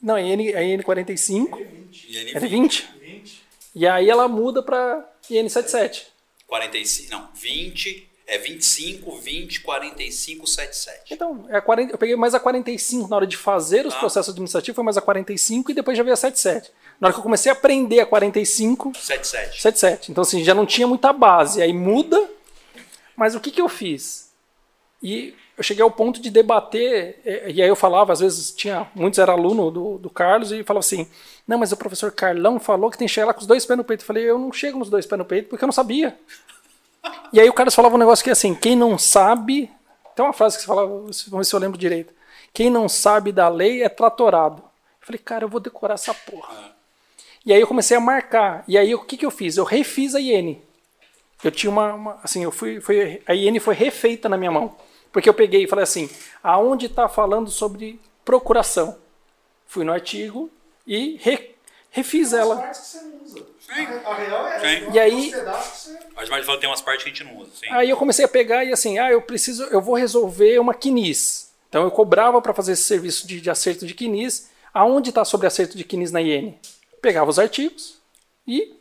Não, a IN, a IN 45. 20. E ele É de 20. 20. E aí ela muda pra IN 77. 45, não, 20, é 25, 20, 45, 77. Então, é a 40, eu peguei mais a 45 na hora de fazer os Tá. processos administrativos, foi mais a 45 e depois já veio a 77. Na hora que eu comecei a aprender a 45, 77. 77. Então, assim, já não tinha muita base. Aí muda. Mas o que, que eu fiz? E eu cheguei ao ponto de debater, e, e aí eu falava, às vezes tinha, muitos eram aluno do, do Carlos, e falava assim, não, mas o professor Carlão falou que tem que chegar lá com os dois pés no peito. Eu falei, eu não chego nos dois pés no peito porque eu não sabia. E aí o Carlos falava um negócio que é assim, quem não sabe, tem uma frase que você falava, vamos ver se eu lembro direito, quem não sabe da lei é tratorado. Eu falei, cara, eu vou decorar essa porra. E aí eu comecei a marcar. E aí o que, que eu fiz? Eu refiz a IN. Eu tinha uma, uma- assim, eu fui, foi, a IN foi refeita na minha mão. Porque eu peguei e falei assim, aonde está falando sobre procuração? Fui no artigo e re- refiz As ela. partes que você não usa. Sim. A, a real é Sim. essa. E aí- você... Mais fala tem umas partes que a gente não usa, sim. Aí eu comecei a pegar e assim, ah, eu preciso, eu vou resolver uma quinis. Então eu cobrava para fazer esse serviço de, de acerto de quinis. Aonde está sobre acerto de quinis na IN? Pegava os artigos e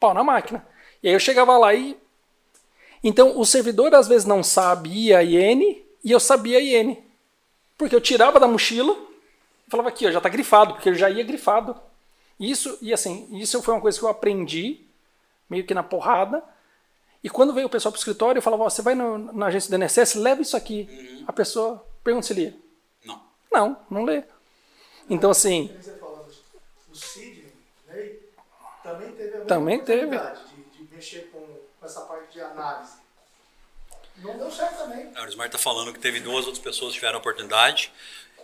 pau na máquina. E aí eu chegava lá e. Então o servidor às vezes não sabia a IN e eu sabia a IN. Porque eu tirava da mochila e falava aqui, ó, já está grifado, porque eu já ia grifado. Isso, e assim, isso foi uma coisa que eu aprendi, meio que na porrada. E quando veio o pessoal para o escritório, eu falava, ó, você vai no- na agência do INSS, leva isso aqui. A pessoa pergunta se lia. Não. Não, não lê. Então, assim, você falando, o Sidney, né, também teve a mesma Também teve. oportunidade De, de mexer com, essa parte de análise. Não deu certo também. A Arismar está falando que teve duas outras pessoas que tiveram a oportunidade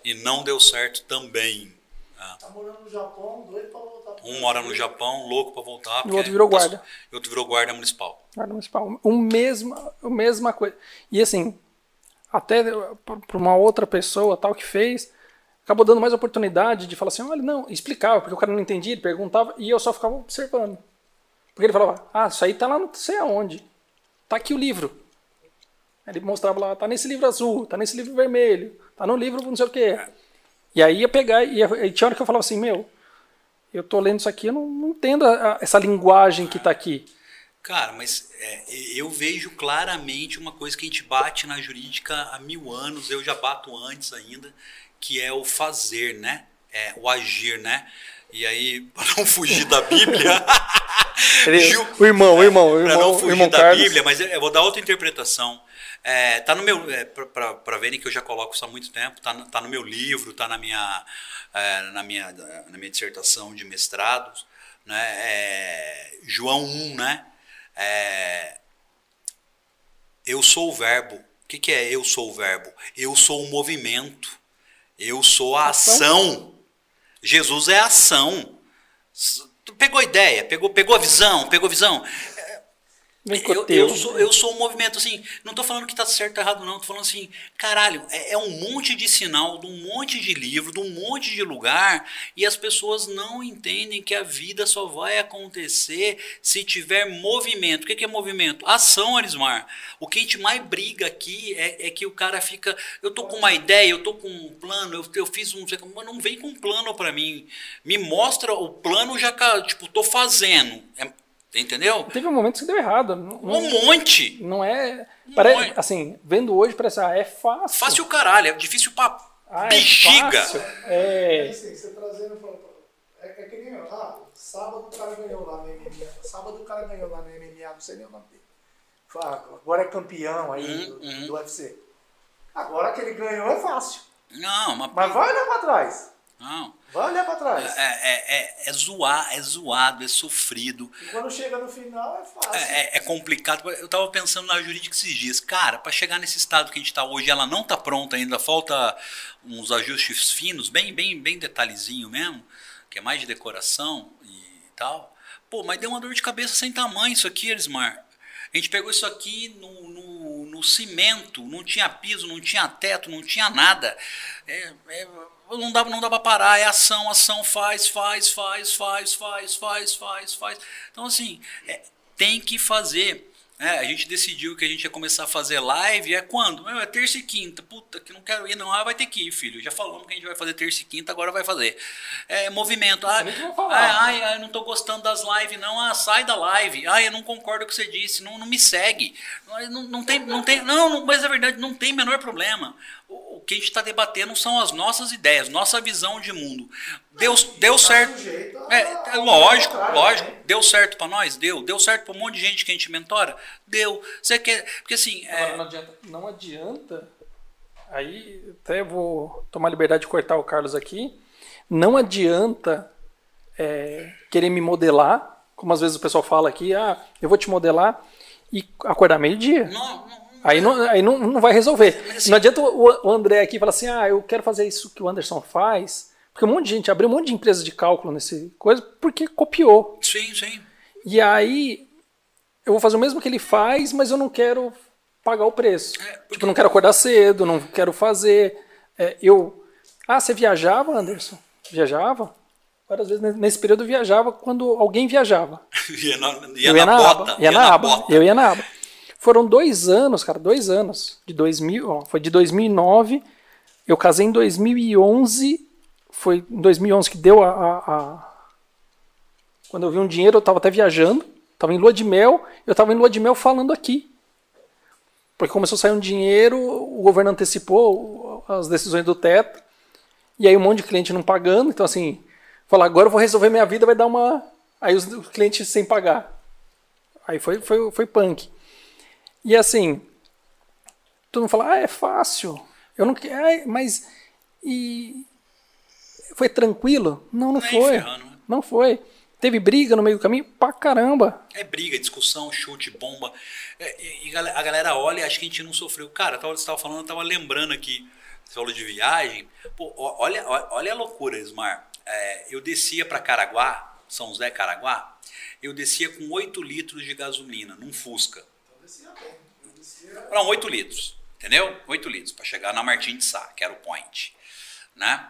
e não deu certo também. Ah, Tá morando no Japão, doido pra voltar Um mora no Japão, louco para voltar. porque outro virou tá- guarda. E outro virou guarda municipal. guarda municipal, o mesmo, a mesma coisa. E assim, até para uma outra pessoa tal que fez, acabou dando mais oportunidade de falar assim, olha, não, explicava, porque o cara não entendia, ele perguntava, e eu só ficava observando. Porque ele falava, ah, isso aí tá lá não sei aonde. Tá aqui o livro. Ele mostrava lá, tá nesse livro azul, tá nesse livro vermelho, tá no livro não sei o quê. E aí ia pegar, e, e tinha hora que eu falava assim, meu, eu tô lendo isso aqui, eu não, não entendo a- a- essa linguagem que tá aqui. Cara, mas é, eu vejo claramente uma coisa que a gente bate na jurídica há mil anos, eu já bato antes ainda, que é o fazer, né? É, o agir, né? E aí, para não fugir da Bíblia. Ele- Gil- o irmão, o irmão, o irmão, não o fugir irmão da Carlos. Bíblia, mas eu vou dar outra interpretação. É, tá no meu. É, para verem que eu já coloco isso há muito tempo, tá, no- tá no meu livro, tá na minha, é, na minha, na minha dissertação de mestrado, né? É, João 1, né? É, eu sou o verbo. O que, que é eu sou o verbo? Eu sou o movimento. Eu sou a ação. Jesus é ação. Pegou a ideia, pegou, pegou a visão, pegou a visão. Vem Eu, eu, sou, eu sou um movimento assim, não tô falando que tá certo ou errado, não. Tô falando assim, caralho, é, é um monte de sinal, de um monte de livro, de um monte de lugar, e as pessoas não entendem que a vida só vai acontecer se tiver movimento. O que, que é movimento? Ação, Arismar. O que a gente mais briga aqui é, é que o cara fica. Eu tô com uma ideia, eu tô com um plano, eu, eu fiz um. Mas não vem com um plano pra mim. Me mostra o plano, já, tipo, tô fazendo. É- entendeu? Teve um momento que deu errado. Não, não- Um monte. não é. Um Parece, monte. assim, vendo hoje, parece, ah, é fácil. Fácil o caralho, é difícil pra Ah, é bexiga. fácil. É É, assim, você trazendo. É, é que nem. Ah, sábado o cara ganhou lá no MMA. Sábado o cara ganhou lá no MMA, não sei nem o nome dele. Fala, agora é campeão aí Uhum, do, uhum. do UFC. Agora que ele ganhou é fácil. Não, mas, Mas vai olhar pra trás. Não. Vai olhar pra trás. É, é, é, é zoar, é zoado, é sofrido. E quando chega no final é fácil. É, é- é complicado. Eu tava pensando na jurídica esses dias. Cara, para chegar nesse estado que a gente tá hoje, ela não tá pronta ainda, falta uns ajustes finos, bem, bem, bem detalhezinho mesmo, que é mais de decoração e tal. Pô, mas deu uma dor de cabeça sem tamanho isso aqui, Elismar. A gente pegou isso aqui no, no, no cimento, não tinha piso, não tinha teto, não tinha nada. É, é, não dá, não dá pra parar, é ação, ação, faz, faz, faz, faz, faz, faz, faz, faz. Então, assim, é, tem que fazer. É, a gente decidiu que a gente ia começar a fazer live, é quando? Meu, é terça e quinta. Puta, que não quero ir, não. Ah, vai ter que ir, filho. Já falamos que a gente vai fazer terça e quinta, agora vai fazer. É, movimento. Ah, ah, ai, ai, não tô gostando das lives, não. Ah, sai da live. Ai, eu não concordo com o que você disse. Não, não me segue. Não, não, tem, não tem, não, não, mas é verdade, não tem menor problema. O que a gente está debatendo são as nossas ideias, nossa visão de mundo. Deu, deu certo. sujeito a- É, é lógico, lógico. Deu certo para nós? Deu. Deu certo para um monte de gente que a gente mentora? Deu. Você quer. Porque assim. Agora, É, não, adianta, não adianta. Aí até vou tomar liberdade de cortar o Carlos aqui. Não adianta é, querer me modelar, como às vezes o pessoal fala aqui, ah, eu vou te modelar e acordar meio-dia. não, não, Aí, não, aí não, não vai resolver. Assim- não adianta o, o André aqui falar assim, ah, eu quero fazer isso que o Anderson faz, porque um monte de gente abriu um monte de empresa de cálculo nesse coisa porque copiou. sim, sim. E aí eu vou fazer o mesmo que ele faz, mas eu não quero pagar o preço. É, porque- Tipo, eu não quero acordar cedo, não quero fazer. É, eu. Ah, você viajava, Anderson? Viajava? Várias vezes nesse período eu viajava quando alguém viajava. Ia na, ia eu na ia na bota. aba. Ia na aba. bota. Eu ia na aba. Foram dois anos, cara, dois anos. De 2000, ó, foi de 2009. Eu casei em 2011. Foi em 2011 que deu a, a- a- Quando eu vi um dinheiro, eu estava até viajando. Tava em lua de mel. Eu estava em lua de mel falando aqui. Porque começou a sair um dinheiro, o governo antecipou as decisões do teto. E aí um monte de cliente não pagando. Então, assim, falar, agora eu vou resolver minha vida, vai dar uma. Aí os os clientes sem pagar. Aí foi, foi, foi punk. E assim, todo mundo fala, ah, é fácil. Eu não quero, ah, mas. E. Foi tranquilo? Não, não foi. né? Não foi. Teve briga no meio do caminho? Pra caramba. É briga, discussão, chute, bomba. É, e, a galera olha e acha que a gente não sofreu. Cara, você estava falando, eu tava lembrando aqui. Você falou de viagem. Pô, olha, olha a loucura, Ismar. É, eu descia para Caraguá, São José Caraguá, eu descia com 8 litros de gasolina num Fusca. Não, 8 litros. Entendeu? 8 litros para chegar na Martim de Sá, que era o point. Né?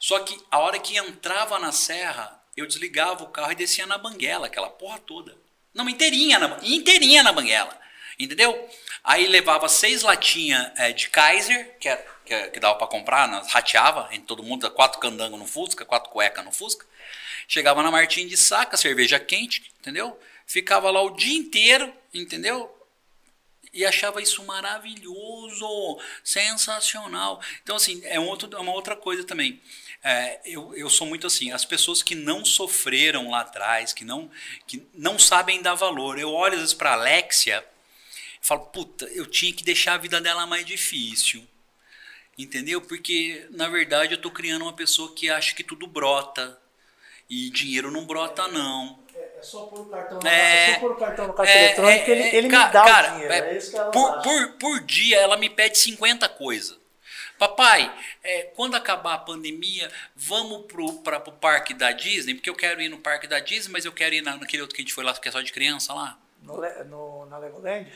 Só que a hora que entrava na serra, eu desligava o carro e descia na banguela, aquela porra toda. Não, inteirinha na, inteirinha na banguela. Entendeu? Aí levava seis latinhas é, de Kaiser, que, era, que, é- que dava para comprar, nós rateava todo mundo, quatro candangos no Fusca, quatro cueca no Fusca. Chegava na Martim de Saca, cerveja quente, entendeu? Ficava lá o dia inteiro, entendeu? e achava isso maravilhoso, sensacional. Então, assim, é, um outro, é uma outra coisa também. É, eu, eu sou muito assim, as pessoas que não sofreram lá atrás, que não, que não sabem dar valor. Eu olho às vezes para Alexia Eu falo, puta, eu tinha que deixar a vida dela mais difícil. Entendeu? Porque, na verdade, eu tô criando uma pessoa que acha que tudo brota. E dinheiro não brota, não. É só pôr o cartão, É, é cartão no caixa É, eletrônico que é, ele, é, ele ca- me dá cara, o dinheiro. é, É, isso que ela por, por, por dia ela me pede 50 coisas. Papai, é, quando acabar a pandemia, vamos para o parque da Disney, porque eu quero ir no parque da Disney, mas eu quero ir na- naquele outro que a gente foi lá, que é só de criança lá. No, no, na Legoland?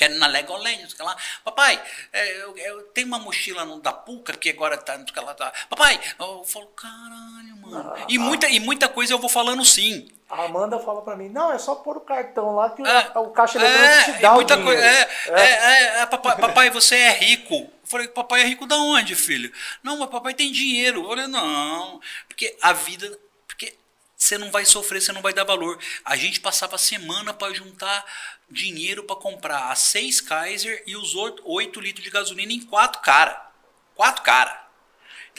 Quero ir na Legoland, não sei o lá. Papai, é, eu, eu tenho uma mochila no, da Puca, que agora tá, não sei o lá. Tá. Papai, eu falo, caralho, mano. Ah, e, muita, e muita coisa eu vou falando sim. A Amanda fala pra mim, não, é só pôr o cartão lá que o- É, o caixa eletrônico te e dá o muita dinheiro. coisa. É, é, é, é, papai, papai, você é rico. Eu falei, papai é rico da onde, filho? Não, mas papai tem dinheiro. Eu falei, não. Porque a vida. Porque você não vai sofrer, você não vai dar valor. A gente passava a semana para juntar dinheiro para comprar as seis Kaiser e os oito, litros de gasolina em quatro cara. Quatro cara.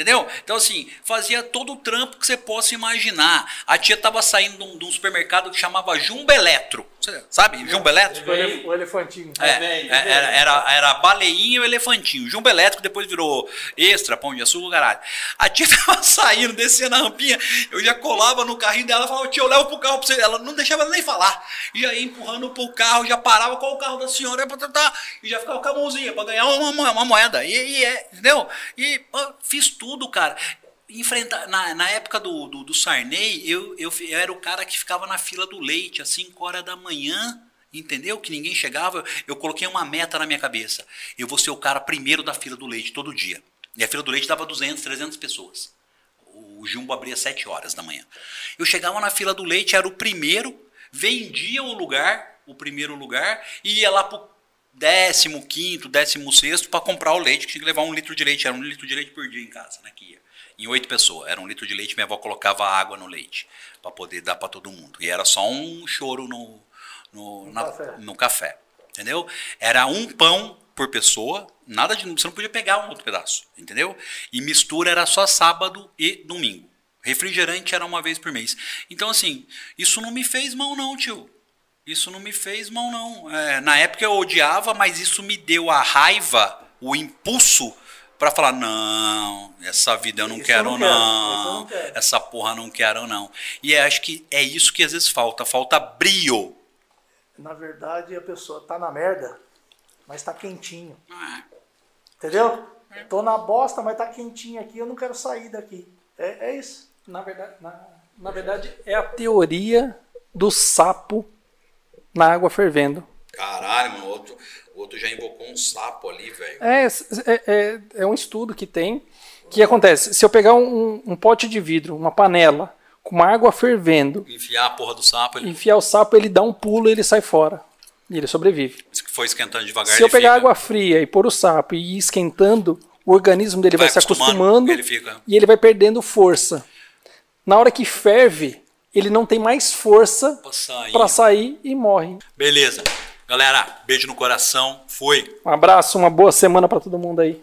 Entendeu? Então, assim, fazia todo o trampo que você possa imaginar. A tia tava saindo de um, de um supermercado que chamava Jumbo Eletro. Você sabe? Jumbo Eletro? O, elef- o elefantinho. É, é, era, era, era a baleinha e elefantinho. Jumbo elétrico depois virou extra, pão de açúcar, caralho. A tia tava saindo, descendo a rampinha, eu já colava no carrinho dela, falava, tia, eu levo pro carro pra você. Ela não deixava nem falar. E ia empurrando pro carro, já parava, qual o carro da senhora? E já ficava com a mãozinha pra ganhar uma, mo- uma moeda. E, e é, entendeu? E ó, fiz tudo, cara. Enfrentar, na, na época do, do, do Sarney, eu, eu, eu era o cara que ficava na fila do leite às 5 horas da manhã, entendeu? Que ninguém chegava. Eu coloquei uma meta na minha cabeça. Eu vou ser o cara primeiro da fila do leite todo dia. E a fila do leite dava 200, 300 pessoas. O Jumbo abria 7 horas da manhã. Eu chegava na fila do leite, era o primeiro, vendia o lugar, o primeiro lugar, e ia lá pro décimo quinto, décimo sexto para comprar o leite, que tinha que levar um litro de leite. Era um litro de leite por dia em casa, né? Que ia. Em oito pessoas. Era um litro de leite, minha avó colocava água no leite para poder dar para todo mundo. E era só um choro no, no, No na- café. no café. Entendeu? Era um pão por pessoa, nada de. Você não podia pegar um outro pedaço, entendeu? E mistura era só sábado e domingo. Refrigerante era uma vez por mês. Então, assim, isso não me fez mal, não, tio. Isso não me fez mal, não. É, na época eu odiava, mas isso me deu a raiva, o impulso para falar: não, essa vida eu não Isso eu quero, não não. quero, não quero. Essa porra não quero, não. E eu acho que é isso que às vezes falta. Falta brio. Na verdade, a pessoa tá na merda, mas tá quentinho. Ah, Entendeu? Tô na bosta, mas tá quentinho aqui, eu não quero sair daqui. É, é isso. Na verdade, na, na verdade, é a teoria do sapo na água fervendo. Caralho, mano, o outro, outro já invocou um sapo ali, velho. É, é, é, é um estudo que tem. que acontece? Se eu pegar um, um pote de vidro, uma panela, com uma água fervendo, Enfiar a porra do sapo, ele enfiar o sapo, ele dá um pulo e ele sai fora. E ele sobrevive. foi esquentando devagar. Se eu pegar fica- água fria e pôr o sapo e ir esquentando, o organismo dele vai, se acostumando ele e ele vai perdendo força. Na hora que ferve, ele não tem mais força Pra sair. para sair e morre. Beleza. Galera, beijo no coração. Fui. Um abraço, uma boa semana para todo mundo aí.